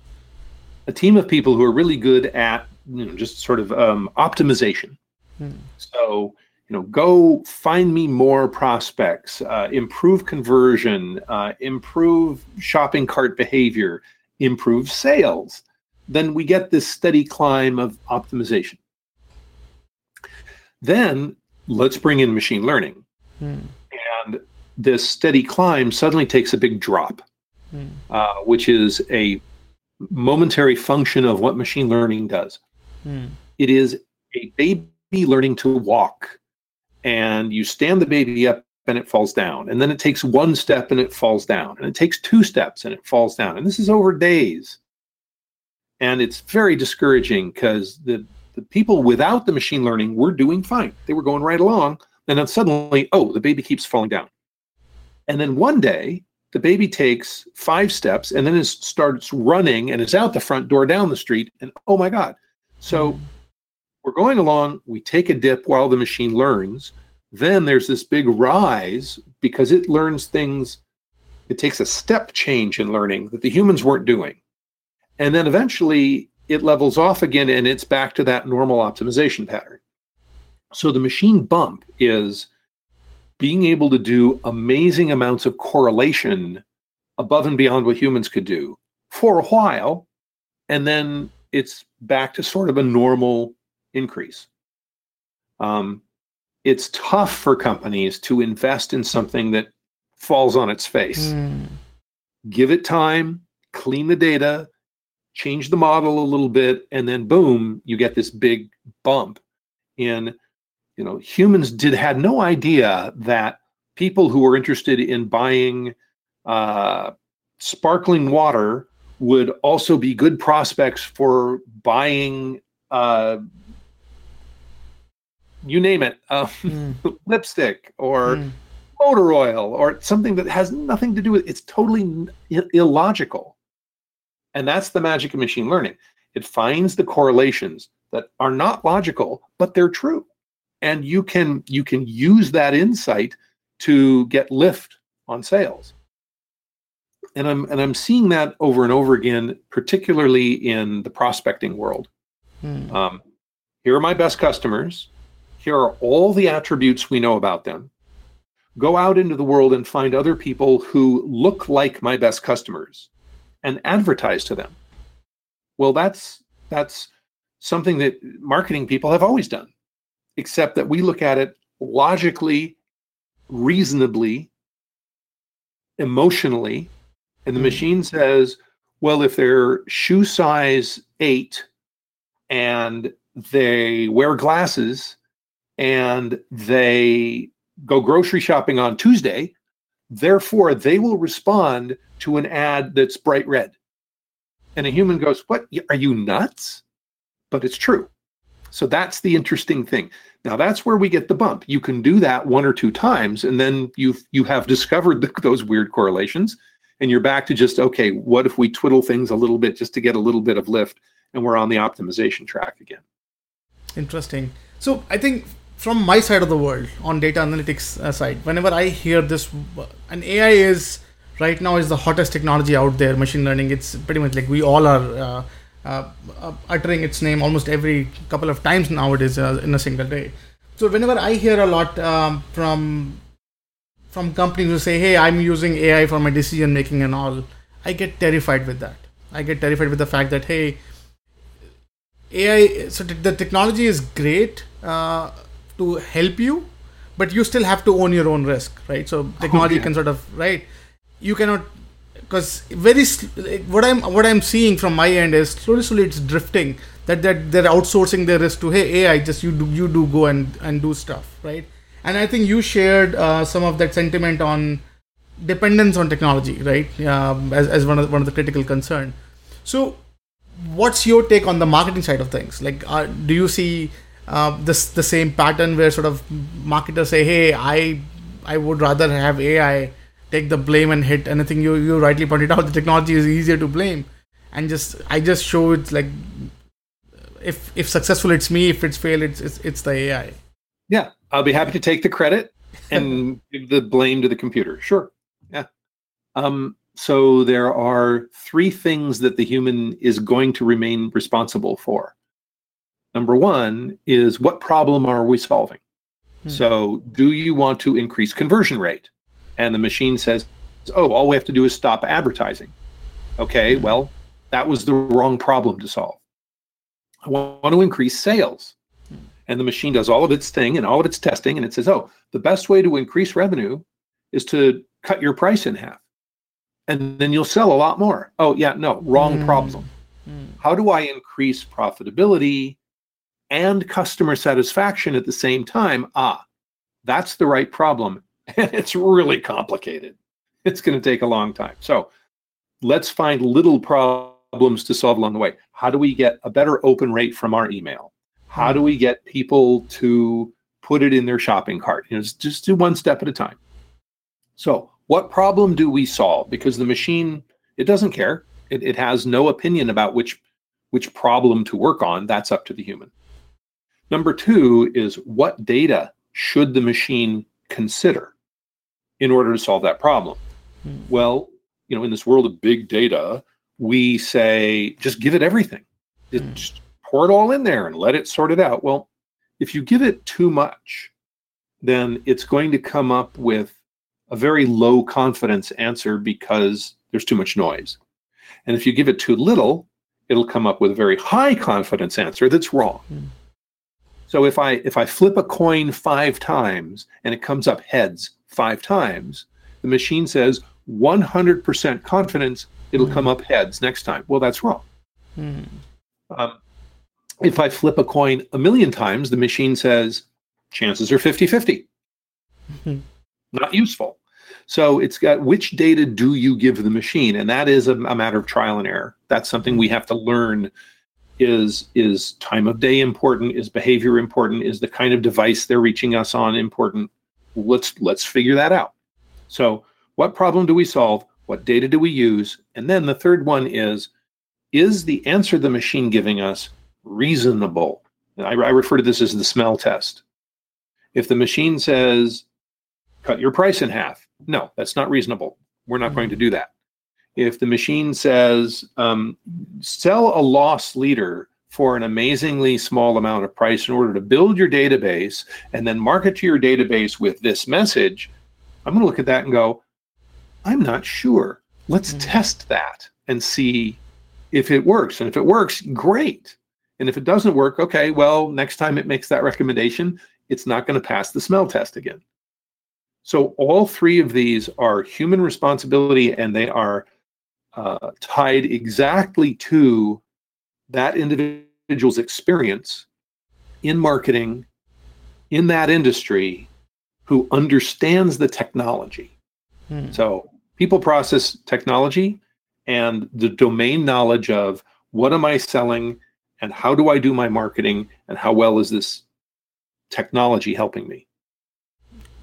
a team of people who are really good at you know just sort of um, optimization hmm. so you know, go find me more prospects, uh, improve conversion, uh, improve shopping cart behavior, improve sales. Then we get this steady climb of optimization. Then let's bring in machine learning. Hmm. And this steady climb suddenly takes a big drop, hmm. uh, which is a momentary function of what machine learning does. Hmm. It is a baby learning to walk and you stand the baby up and it falls down. And then it takes one step and it falls down. And it takes two steps and it falls down. And this is over days. And it's very discouraging because the, the people without the machine learning were doing fine. They were going right along. And then suddenly, oh, the baby keeps falling down. And then one day, the baby takes five steps and then it starts running and is out the front door down the street. And oh my God. So we're going along, we take a dip while the machine learns. Then there's this big rise because it learns things, it takes a step change in learning that the humans weren't doing. And then eventually it levels off again and it's back to that normal optimization pattern. So the machine bump is being able to do amazing amounts of correlation above and beyond what humans could do for a while. And then it's back to sort of a normal increase. Um, it's tough for companies to invest in something that falls on its face. Mm. Give it time, clean the data, change the model a little bit, and then boom, you get this big bump in you know humans did had no idea that people who were interested in buying uh, sparkling water would also be good prospects for buying uh, you name it uh, mm. [laughs] lipstick or mm. motor oil or something that has nothing to do with it's totally illogical and that's the magic of machine learning it finds the correlations that are not logical but they're true and you can you can use that insight to get lift on sales and i'm and i'm seeing that over and over again particularly in the prospecting world hmm. um, here are my best customers here are all the attributes we know about them. Go out into the world and find other people who look like my best customers and advertise to them. Well that's that's something that marketing people have always done except that we look at it logically, reasonably, emotionally, and the mm machine says, well, if they're shoe size eight and they wear glasses and they go grocery shopping on Tuesday, therefore they will respond to an ad that's bright red. And a human goes, What? Are you nuts? But it's true. So that's the interesting thing. Now that's where we get the bump. You can do that one or two times, and then you you have discovered the, [laughs] those weird correlations, and you're back to just okay. What if we twiddle things a little bit just to get a little bit of lift, and we're on the optimization track again? Interesting. So I think from my side of the world on data analytics uh, side, whenever I hear this, and AI is right now is the hottest technology out there. Machine learning. It's pretty much like we all are. Uh, uh, uttering its name almost every couple of times nowadays uh, in a single day. So whenever I hear a lot um, from from companies who say, "Hey, I'm using AI for my decision making and all," I get terrified with that. I get terrified with the fact that hey, AI. So t- the technology is great uh, to help you, but you still have to own your own risk, right? So technology [laughs] can sort of right. You cannot because very what I'm what I'm seeing from my end is slowly slowly it's drifting that that they're outsourcing their risk to hey AI just you do you do go and and do stuff right? And I think you shared uh, some of that sentiment on dependence on technology right? Um, as, as one of the, one of the critical concern. So what's your take on the marketing side of things? Like uh, do you see uh, this the same pattern where sort of marketers say hey I I would rather have AI take the blame and hit anything. You you rightly pointed out [laughs] the technology is easier to blame. And just i just show it's like if if successful it's me. If it's fail it's it's, it's the ai yeah. I'll be happy to take the credit and [laughs] give the blame to the computer. Sure. Yeah. Um so there are three things that the human is going to remain responsible for number one is what problem are we solving hmm. so do you want to increase conversion rate and the machine says, oh, all we have to do is stop advertising. Okay, well, that was the wrong problem to solve. I want to increase sales. And the machine does all of its thing and all of its testing, and it says, oh, the best way to increase revenue is to cut your price in half. And then you'll sell a lot more. Oh, yeah, no, wrong mm. problem. Mm. How do I increase profitability and customer satisfaction at the same time? Ah, that's the right problem [laughs] and it's really complicated. It's going to take a long time. So let's find little problems to solve along the way. How do we get a better open rate from our email? How do we get people to put it in their shopping cart? You know, just do one step at a time. So, what problem do we solve? Because the machine, it doesn't care. It, it has no opinion about which which problem to work on. That's up to the human. Number two is what data should the machine consider? in order to solve that problem. Hmm. Well, you know, in this world of big data, we say just give it everything. mm. just pour it all in there and let it sort it out. Well, if you give it too much, then it's going to come up with a very low confidence answer because there's too much noise. And if you give it too little, it'll come up with a very high confidence answer that's wrong. Mm. So if I if I flip a coin 5 times and it comes up heads 5 times, the machine says 100% confidence it'll mm. come up heads next time. Well, that's wrong. Mm. Um, if I flip a coin a million times, the machine says chances are 50 50. Mm-hmm. [laughs] Not useful. So it's got which data do you give the machine? And that is a, a, matter of trial and error. That's something we have to learn. Is is time of day important? Is behavior important? Is the kind of device they're reaching us on important? Let's let's figure that out. So what problem do we solve? What data do we use? And then the third one is is the answer the machine giving us reasonable? I, I refer to this as the smell test. If the machine says, cut your price in half, no, that's not reasonable. We're not going to do that. If the machine says, um, sell a loss leader for an amazingly small amount of price in order to build your database and then market to your database with this message, I'm going to look at that and go, I'm not sure. Let's mm-hmm. test that and see if it works. And if it works, great. And if it doesn't work, okay, well, next time it makes that recommendation, it's not going to pass the smell test again. So all three of these are human responsibility and they are uh, tied exactly to that individual's experience in marketing in that industry who understands the technology. Hmm. So people process technology and the domain knowledge of what am I selling and how do I do my marketing and how well is this technology helping me?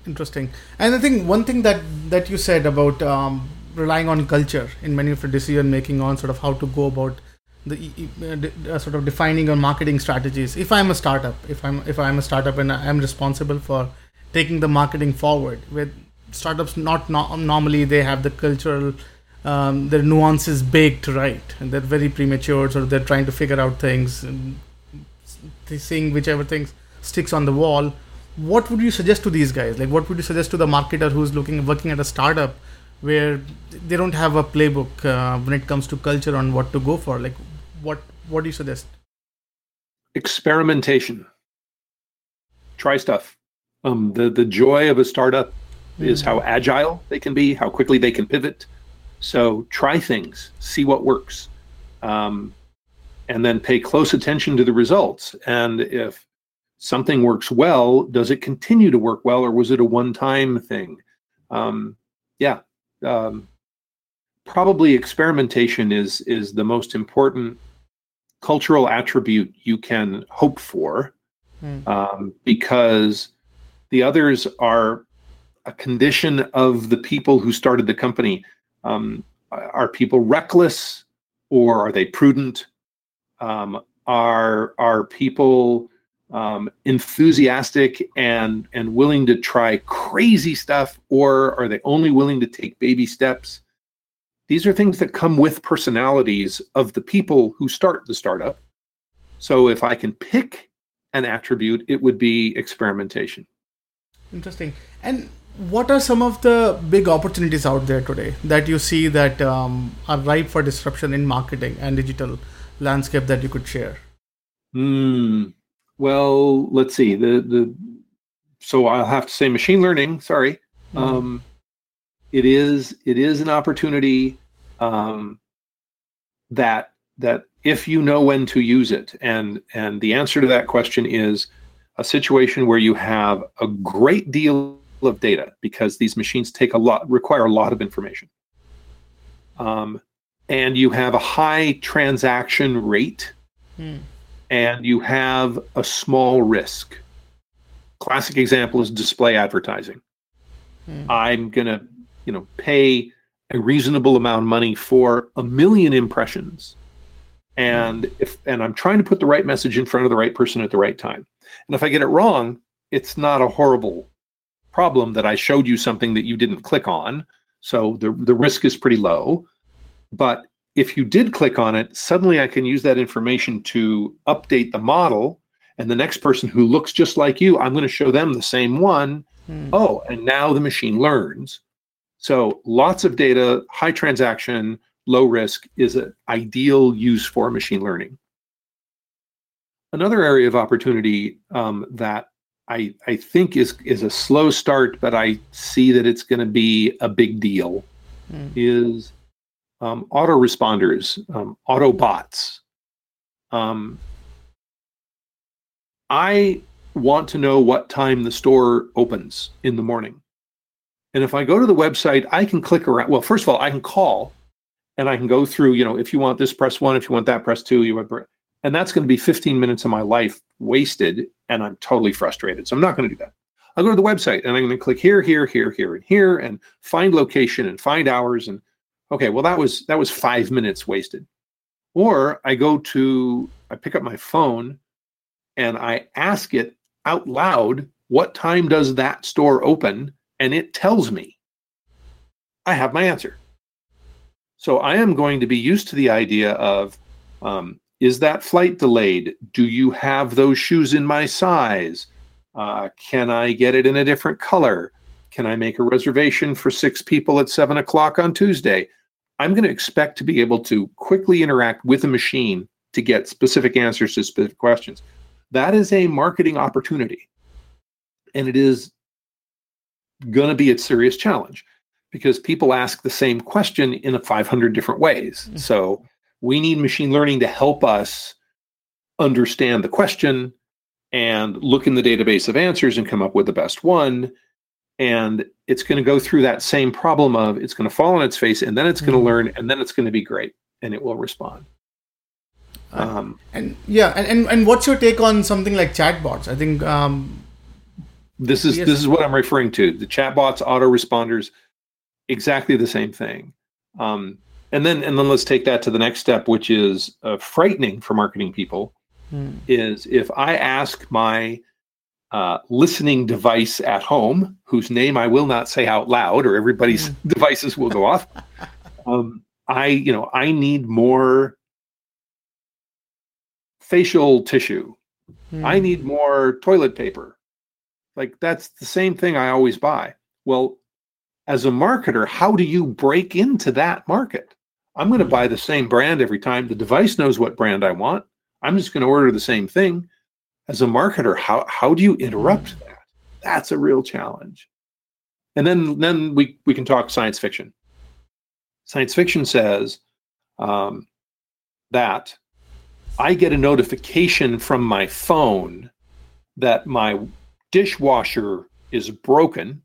Interesting. And I think one thing that that you said about um, relying on culture in many of the decision making on sort of how to go about the uh, sort of defining your marketing strategies. If I'm a startup, if I'm if I'm a startup and I'm responsible for taking the marketing forward, with startups not no- normally they have the cultural um, their nuances baked right. And they're very premature so they're trying to figure out things and seeing whichever things sticks on the wall. What would you suggest to these guys? Like what would you suggest to the marketer who's looking working at a startup where they don't have a playbook uh, when it comes to culture on what to go for. Like what what do you suggest? Experimentation. Try stuff. Um, the the joy of a startup mm. is how agile they can be how quickly they can pivot. So try things see what works um, and then pay close attention to the results. And if something works well, does it continue to work well, or was it a one-time thing? Um, yeah, um, probably experimentation is is the most important cultural attribute you can hope for, mm. um, because the others are a condition of the people who started the company. Um, are people reckless, or are they prudent? Um, are are people um, enthusiastic and and willing to try crazy stuff, or are they only willing to take baby steps? These are things that come with personalities of the people who start the startup. So if I can pick an attribute, it would be experimentation. Interesting. And what are some of the big opportunities out there today that you see that um, are ripe for disruption in marketing and digital landscape that you could share? Hmm. Well, let's see. The the so I'll have to say machine learning. Sorry. Mm-hmm. Um, it is it is an opportunity um, that that if you know when to use it, and and the answer to that question is a situation where you have a great deal of data because these machines take a lot require a lot of information. Um, and you have a high transaction rate. Mm and you have a small risk. Classic example is display advertising. Hmm. I'm going to, you know, pay a reasonable amount of money for a million impressions. And if and I'm trying to put the right message in front of the right person at the right time. And if I get it wrong, it's not a horrible problem that I showed you something that you didn't click on. So the the risk is pretty low. But if you did click on it, suddenly I can use that information to update the model. And the next person who looks just like you, I'm going to show them the same one. Hmm. Oh, and now the machine learns. So lots of data, high transaction, low risk is an ideal use for machine learning. Another area of opportunity um, that I, I think is is a slow start, but I see that it's going to be a big deal, mm. is um, autoresponders, um, Autobots. Um, I want to know what time the store opens in the morning. And if I go to the website, I can click around. Well, first of all, I can call and I can go through, you know, if you want this, press one. If you want that, press two. You want, and that's going to be 15 minutes of my life wasted. And I'm totally frustrated. So I'm not going to do that. I'll go to the website and I'm going to click here, here, here, here, and here, and find location and find hours. And okay, well, that was that was five minutes wasted. Or I go to, I pick up my phone and I ask it out loud, what time does that store open? And it tells me. I have my answer. So I am going to be used to the idea of um, is that flight delayed? Do you have those shoes in my size? Uh, can I get it in a different color? Can I make a reservation for six people at seven o'clock on Tuesday? I'm going to expect to be able to quickly interact with a machine to get specific answers to specific questions. That is a marketing opportunity. And it is going to be a serious challenge because people ask the same question in 500 different ways. Mm-hmm. So we need machine learning to help us understand the question and look in the database of answers and come up with the best one. And it's going to go through that same problem of it's going to fall on its face and then it's going to mm-hmm. learn and then it's going to be great and it will respond. Um, and yeah, and, and, and what's your take on something like chatbots? I think um, this is yes. this is what I'm referring to. The chatbots, autoresponders, exactly the same thing. Um, and then and then let's take that to the next step, which is uh, frightening for marketing people. Hmm. Is if I ask my uh, listening device at home, whose name I will not say out loud, or everybody's hmm. [laughs] devices will go off. Um, I, you know, I need more facial tissue. Hmm. I need more toilet paper. Like that's the same thing I always buy. Well, as a marketer, how do you break into that market? I'm going to buy the same brand every time. The device knows what brand I want. I'm just going to order the same thing. As a marketer, how how do you interrupt mm. that? That's a real challenge. And then then we we can talk science fiction. Science fiction says um, that I get a notification from my phone that my dishwasher is broken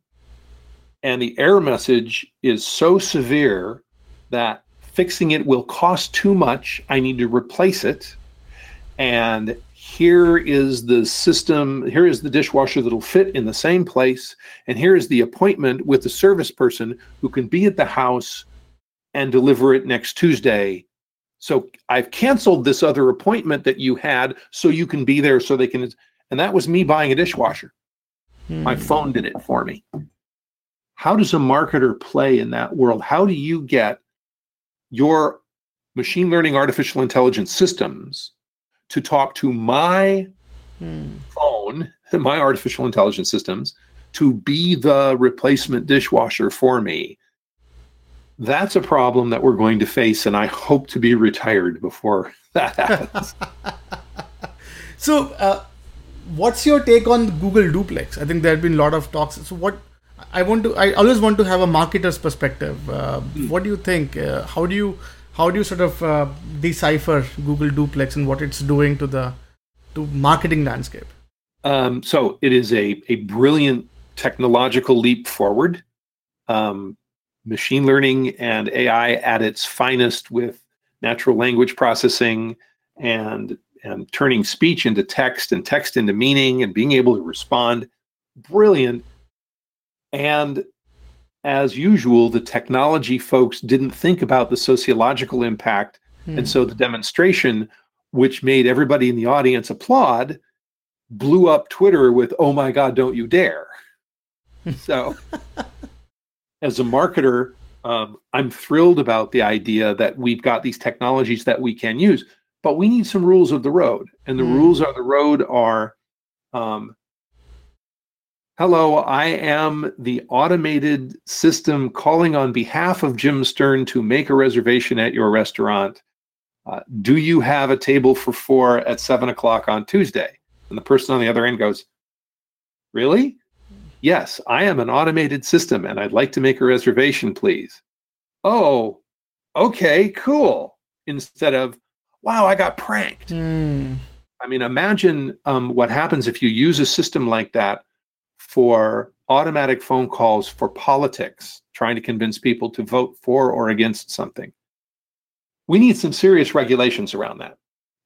and the error message is so severe that fixing it will cost too much. I need to replace it. And here is the system, here is the dishwasher that'll fit in the same place. And here is the appointment with the service person who can be at the house and deliver it next Tuesday. So I've canceled this other appointment that you had so you can be there so they can. And that was me buying a dishwasher. Hmm. My phone did it for me how does a marketer play in that world? How do you get your machine learning artificial intelligence systems to talk to my hmm. phone, [laughs] my artificial intelligence systems, to be the replacement dishwasher for me? That's a problem that we're going to face, and I hope to be retired before [laughs] that happens. [laughs] so, uh, what's your take on Google Duplex? I think there have been a lot of talks. So, what I want to. I always want to have a marketer's perspective. Uh, mm. What do you think? Uh, how do you how do you sort of uh, decipher Google Duplex and what it's doing to the to marketing landscape? Um, so it is a a brilliant technological leap forward. Um, machine learning and AI at its finest with natural language processing and and turning speech into text and text into meaning and being able to respond. Brilliant and as usual, the technology folks didn't think about the sociological impact. Hmm. And so the demonstration, which made everybody in the audience applaud, blew up Twitter with, oh my God, don't you dare. [laughs] so, as a marketer, um, I'm thrilled about the idea that we've got these technologies that we can use, but we need some rules of the road. And the mm. rules of the road are um, hello, I am the automated system calling on behalf of Jim Sterne to make a reservation at your restaurant. Uh, do you have a table for four at seven o'clock on Tuesday? And the person on the other end goes, Really? Yes, I am an automated system and I'd like to make a reservation, please. Oh, okay, cool. Instead of, wow, I got pranked. Mm. I mean, imagine um, what happens if you use a system like that for automatic phone calls for politics, trying to convince people to vote for or against something. We need some serious regulations around that.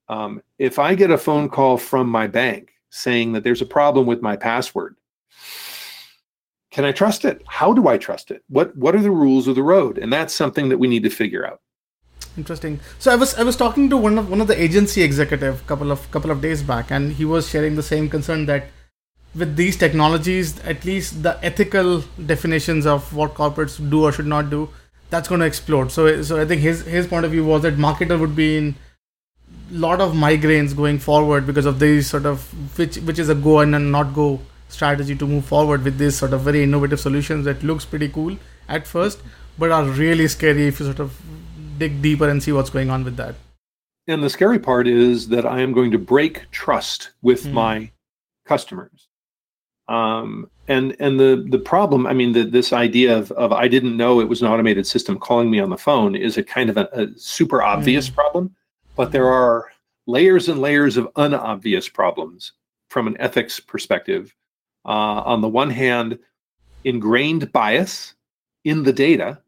Um, if I get a phone call from my bank saying that there's a problem with my password, can I trust it? How do I trust it? What what are the rules of the road? And that's something that we need to figure out. Interesting. So I was I was talking to one of one of the agency executive couple of couple of days back, and he was sharing the same concern that with these technologies, at least the ethical definitions of what corporates do or should not do, that's going to explode. So so I think his his point of view was that marketer would be in lot of migraines going forward because of these sort of which which is a go and a not go strategy to move forward with these sort of very innovative solutions that looks pretty cool at first but are really scary if you sort of dig deeper and see what's going on with that and the scary part is that i am going to break trust with mm. my customers um, and and the the problem i mean the, this idea of, of i didn't know it was an automated system calling me on the phone is a kind of a, a super obvious mm. problem but there are layers and layers of unobvious problems from an ethics perspective uh, on the one hand, ingrained bias in the data,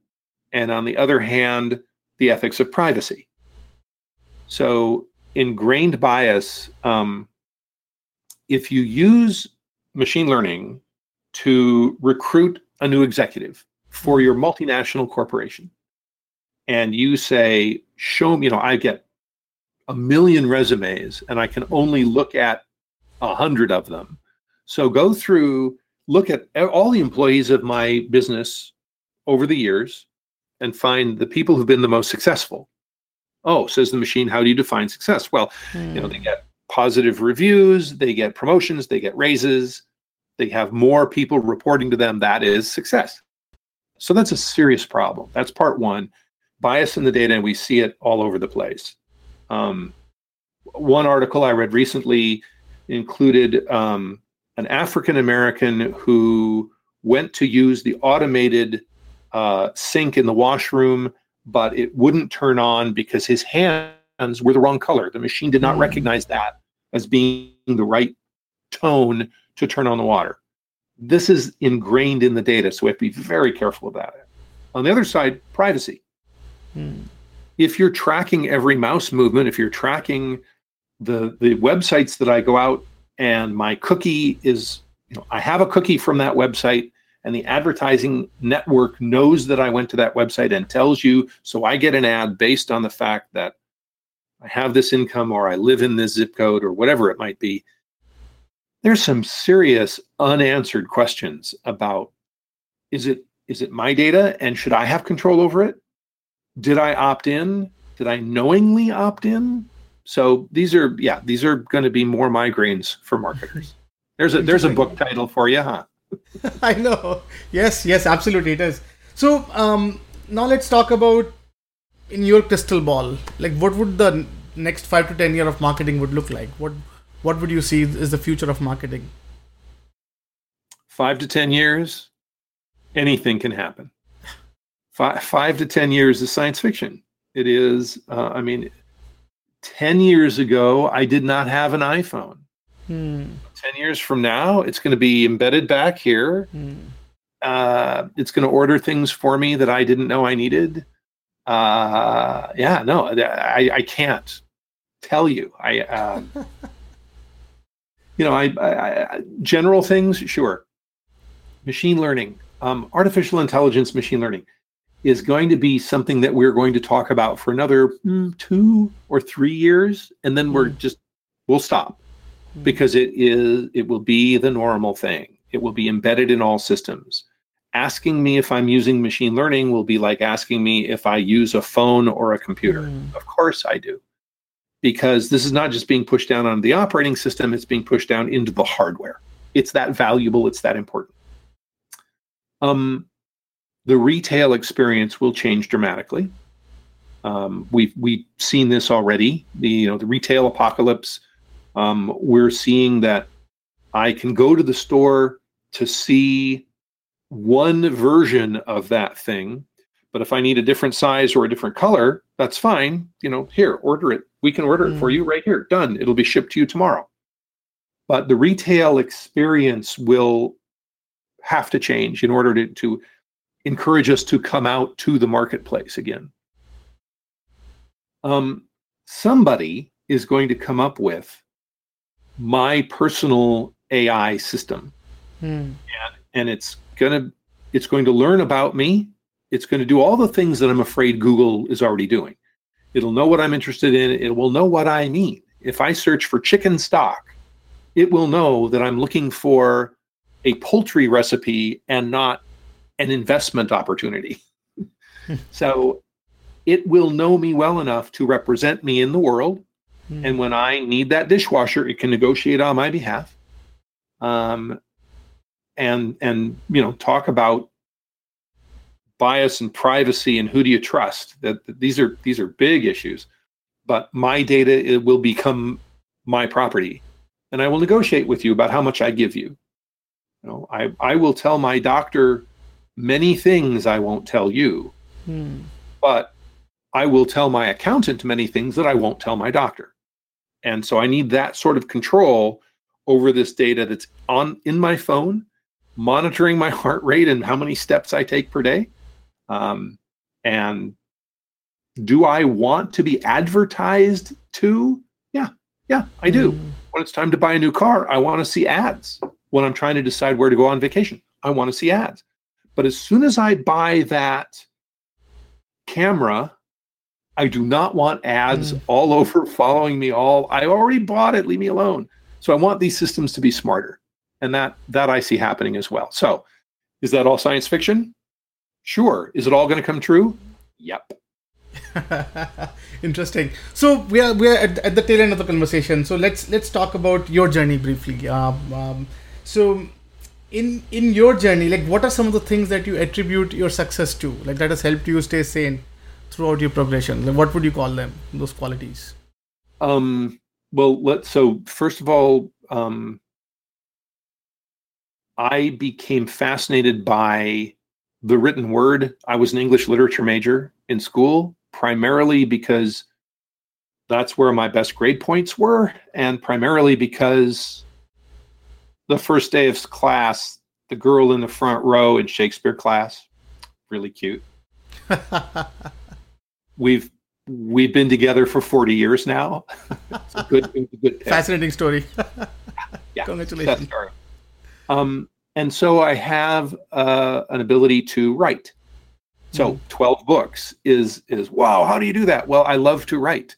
and on the other hand, the ethics of privacy. So, ingrained bias, um, if you use machine learning to recruit a new executive for your multinational corporation, and you say, Show me, you know, I get a million resumes and I can only look at a hundred of them so go through, look at all the employees of my business over the years and find the people who've been the most successful. Oh, says the machine, how do you define success? Well, you know, they hmm. get positive reviews, they get promotions, they get raises, they have more people reporting to them. That is success. So that's a serious problem. That's part one. Bias in the data, and we see it all over the place. Um, one article I read recently included um, an African American who went to use the automated uh, sink in the washroom, but it wouldn't turn on because his were the wrong color. The machine did not mm. recognize that as being the right tone to turn on the water. This is ingrained in the data, so we have to be very careful about it. On the other side, privacy. Mm. If you're tracking every mouse movement, if you're tracking the the websites that I go out and my cookie is you know i have a cookie from that website and the advertising network knows that i went to that website and tells you so i get an ad based on the fact that i have this income or i live in this zip code or whatever it might be there's some serious unanswered questions about is it is it my data and should i have control over it did i opt in did i knowingly opt in so these are yeah, these are going to be more migraines for marketers. [laughs] There's a there's a book title for you, huh? [laughs] I know. Yes, yes, absolutely it is. So um, now let's talk about in your crystal ball. Like, what would the next five to ten year of marketing would look like? What what would you see is the future of marketing? Five to ten years, anything can happen. Five five to ten years is science fiction. It is. Uh, I mean, 10 years ago, I did not have an iPhone. Hmm. 10 years from now, it's going to be embedded back here. Hmm. Uh, it's going to order things for me that I didn't know I needed. Uh, yeah, no, I, I can't tell you. I, uh, [laughs] you know, I, I, I, general things, sure. Machine learning, um, artificial intelligence, machine learning is going to be something that we're going to talk about for another mm, two or three years and then we're mm. just we'll stop mm. because it is it will be the normal thing it will be embedded in all systems asking me if I'm using machine learning will be like asking me if I use a phone or a computer. Mm. Of course I do. Because this is not just being pushed down on the operating system, it's being pushed down into the hardware. It's that valuable, it's that important. Um, the retail experience will change dramatically. Um, we've we've seen this already. The you know the retail apocalypse. Um, we're seeing that I can go to the store to see one version of that thing. But if I need a different size or a different color, that's fine. You know, here, order it. We can order mm. it for mm. you right here. Done. It'll be shipped to you tomorrow. But the retail experience will have to change in order to, to encourage us to come out to the marketplace again. Um, somebody is going to come up with my personal AI system. Hmm. And, and it's gonna it's going to learn about me. It's going to do all the things that I'm afraid Google is already doing. It'll know what I'm interested in. It will know what I mean. If I search for chicken stock, it will know that I'm looking for a poultry recipe and not an investment opportunity. [laughs] so it will know me well enough to represent me in the world. Mm. And when I need that dishwasher, it can negotiate on my behalf. Um, and and you know talk about bias and privacy and who do you trust that, that these are these are big issues but my data it will become my property and i will negotiate with you about how much i give you you know i i will tell my doctor many things i won't tell you hmm. but i will tell my accountant many things that i won't tell my doctor and so i need that sort of control over this data that's on in my phone monitoring my [laughs] heart rate and how many steps I take per day. Um, and do I want to be advertised to? Yeah, yeah, I do. Mm. When it's time to buy a new car, I want to see ads. When I'm trying to decide where to go on vacation, I want to see ads. But as soon as I buy that camera, I do not want ads mm. all [laughs] over following me all. I already bought it, leave me alone. So I want these systems to be smarter and that that I see happening as well. So, is that all science fiction? Sure. Is it all going to come true? Yep. [laughs] Interesting. So we are we are at, at, the tail end of the conversation. So let's let's talk about your journey briefly. Um, um, so in in your journey, like what are some of the things that you attribute your success to, like that has helped you stay sane throughout your progression? Like, what would you call them? Those qualities. Um. Well, let's. so first of all, um, I became fascinated by the written word. I was an English literature major in school, primarily because that's where my best grade points were, and primarily because the first day of class, the girl in the front row in Shakespeare class, really cute. [laughs] we've we've been together for 40 years now. it's a good, a good [laughs] fascinating story. yeah, [laughs] congratulations. Um, and so I have uh, an ability to write. So mm. 12 books is is wow, how do you do that? Well, I love to write.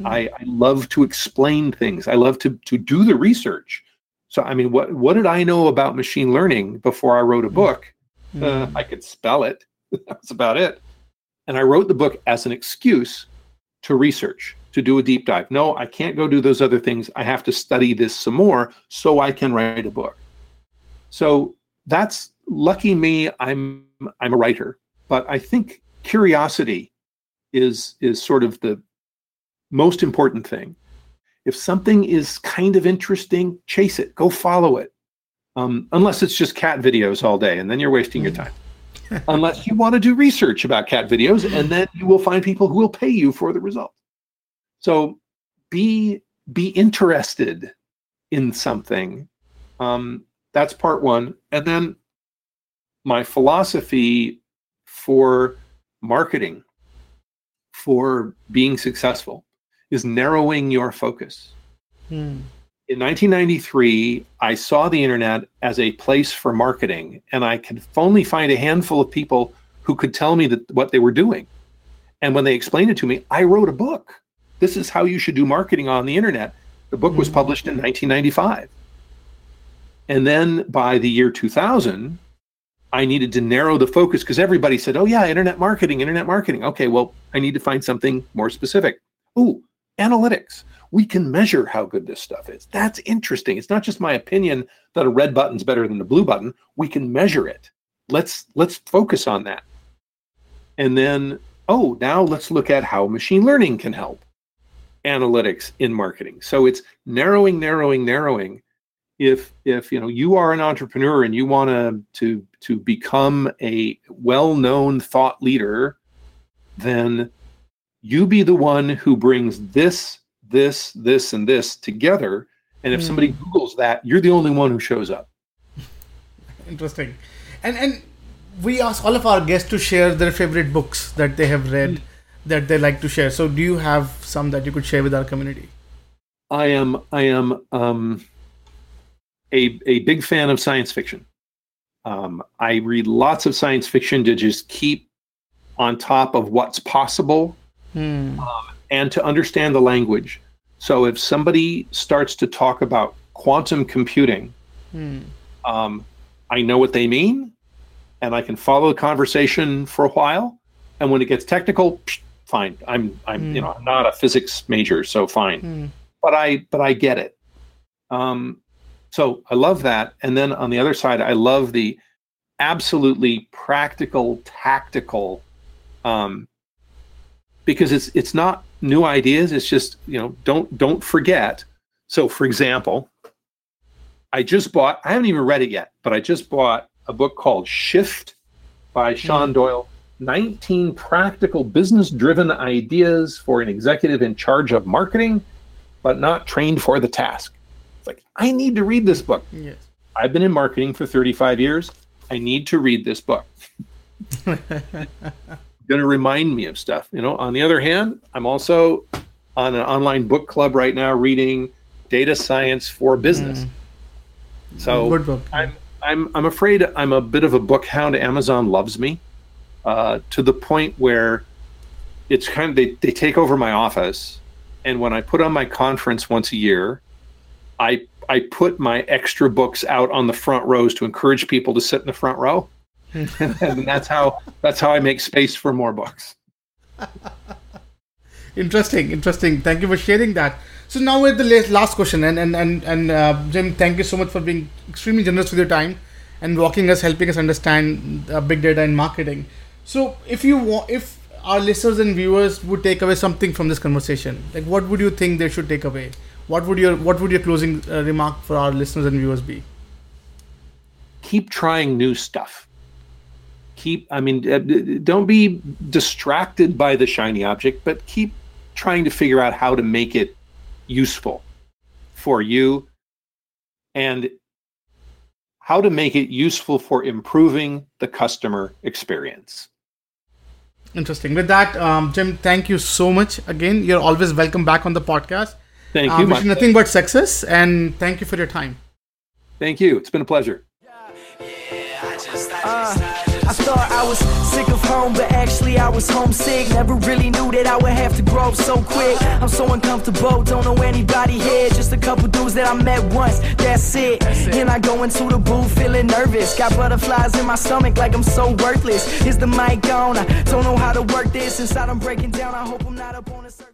Mm. I, I love to explain things. I love to to do the research. So I mean, what what did I know about machine learning before I wrote a hmm. book? Mm. Uh, I could spell it. [laughs] That's about it. And I wrote the book as an excuse to research, to do a deep dive. No, I can't go do those other things. I have to study this some more so I can write a book. So that's lucky me. I'm I'm a writer, but I think curiosity is is sort of the most important thing. If something is kind of interesting, chase it, go follow it. Um, unless it's just cat videos all day, and then you're wasting your time. [laughs] unless you want to do research about cat videos, and then you will find people who will pay you for the result. So be be interested in something um, that's part one. And then my philosophy for marketing, for being successful, is narrowing your focus. Hmm. In 1993, I saw the internet as a place for marketing, and I could only find a handful of people who could tell me that what they were doing. And when they explained it to me, I wrote a book. This is how you should do marketing on the internet. The book was hmm. published in 1995. And then by the year 2000, I needed to narrow the focus because everybody said, "Oh yeah, internet marketing, internet marketing." Okay, well, I need to find something more specific. Ooh, analytics. We can measure how good this stuff is. That's interesting. It's not just my opinion that a red button's better than a blue button. We can measure it. Let's let's focus on that. And then, oh, now let's look at how machine learning can help analytics in marketing. So it's narrowing, narrowing, narrowing if if you know you are an entrepreneur and you want to to to become a well-known thought leader then you be the one who brings this this this and this together. And if mm. somebody googles that you're the only one who shows up. [laughs] Interesting. And and we ask all of our guests to share their favorite books that they have read mm. that they like to share. So do you have some that you could share with our community? I am i am um a, a big fan of science fiction. Um, I read lots of science fiction to just keep on top of what's possible hmm. um, and to understand the language. So if somebody starts to talk about quantum computing, hmm. um, I know what they mean and I can follow the conversation for a while. And when it gets technical, psh, fine. I'm I'm you hmm. know I'm not a physics major, so fine. Hmm. But I but I get it. Um, so I love that. And then on the other side, I love the absolutely practical, tactical, um, because it's it's not new ideas. It's just you know don't don't forget. So for example, I just bought. I haven't even read it yet, but I just bought a book called Shift by Sean mm. Doyle. 19 practical business driven ideas for an executive in charge of marketing, but not trained for the task like, I need to read this book. Yes. I've been in marketing for 35 years. I need to read this book. [laughs] going to remind me of stuff. You know, on the other hand, I'm also on an online book club right now reading Data Science for Business. Mm. So. I'm I'm I'm afraid I'm a bit of a book hound. Amazon loves me uh, to the point where it's kind of they, they take over my office and when I put on my conference once a year, I I put my extra books out on the front rows to encourage people to sit in the front row, [laughs] and that's how that's how I make space for more books. [laughs] interesting, interesting. Thank you for sharing that. So now with the last question, and and and and uh, Jim, thank you so much for being extremely generous with your time and walking us, helping us understand uh, big data and marketing. So if you want, if our listeners and viewers would take away something from this conversation, like what would you think they should take away? What would your what would your closing uh, remark for our listeners and viewers be? Keep trying new stuff. Keep, I mean, uh, don't be distracted by the shiny object, but keep trying to figure out how to make it useful for you and how to make it useful for improving the customer experience. Interesting. With that, um, Jim, thank you so much. Again, you're always welcome back on the podcast. Thank you. Uh, nothing but success, and thank you for your time. Thank you. It's been a pleasure. I thought I was sick of home, but actually I was homesick. Never really knew that I would have to grow up so quick. I'm so uncomfortable, don't know anybody here. Just a couple dudes that I met once, that's it. And I go into the booth feeling nervous. Got butterflies in my stomach like I'm so worthless. Is the mic on? I don't know how to work this. Inside I'm breaking down, I hope I'm not up on the surface.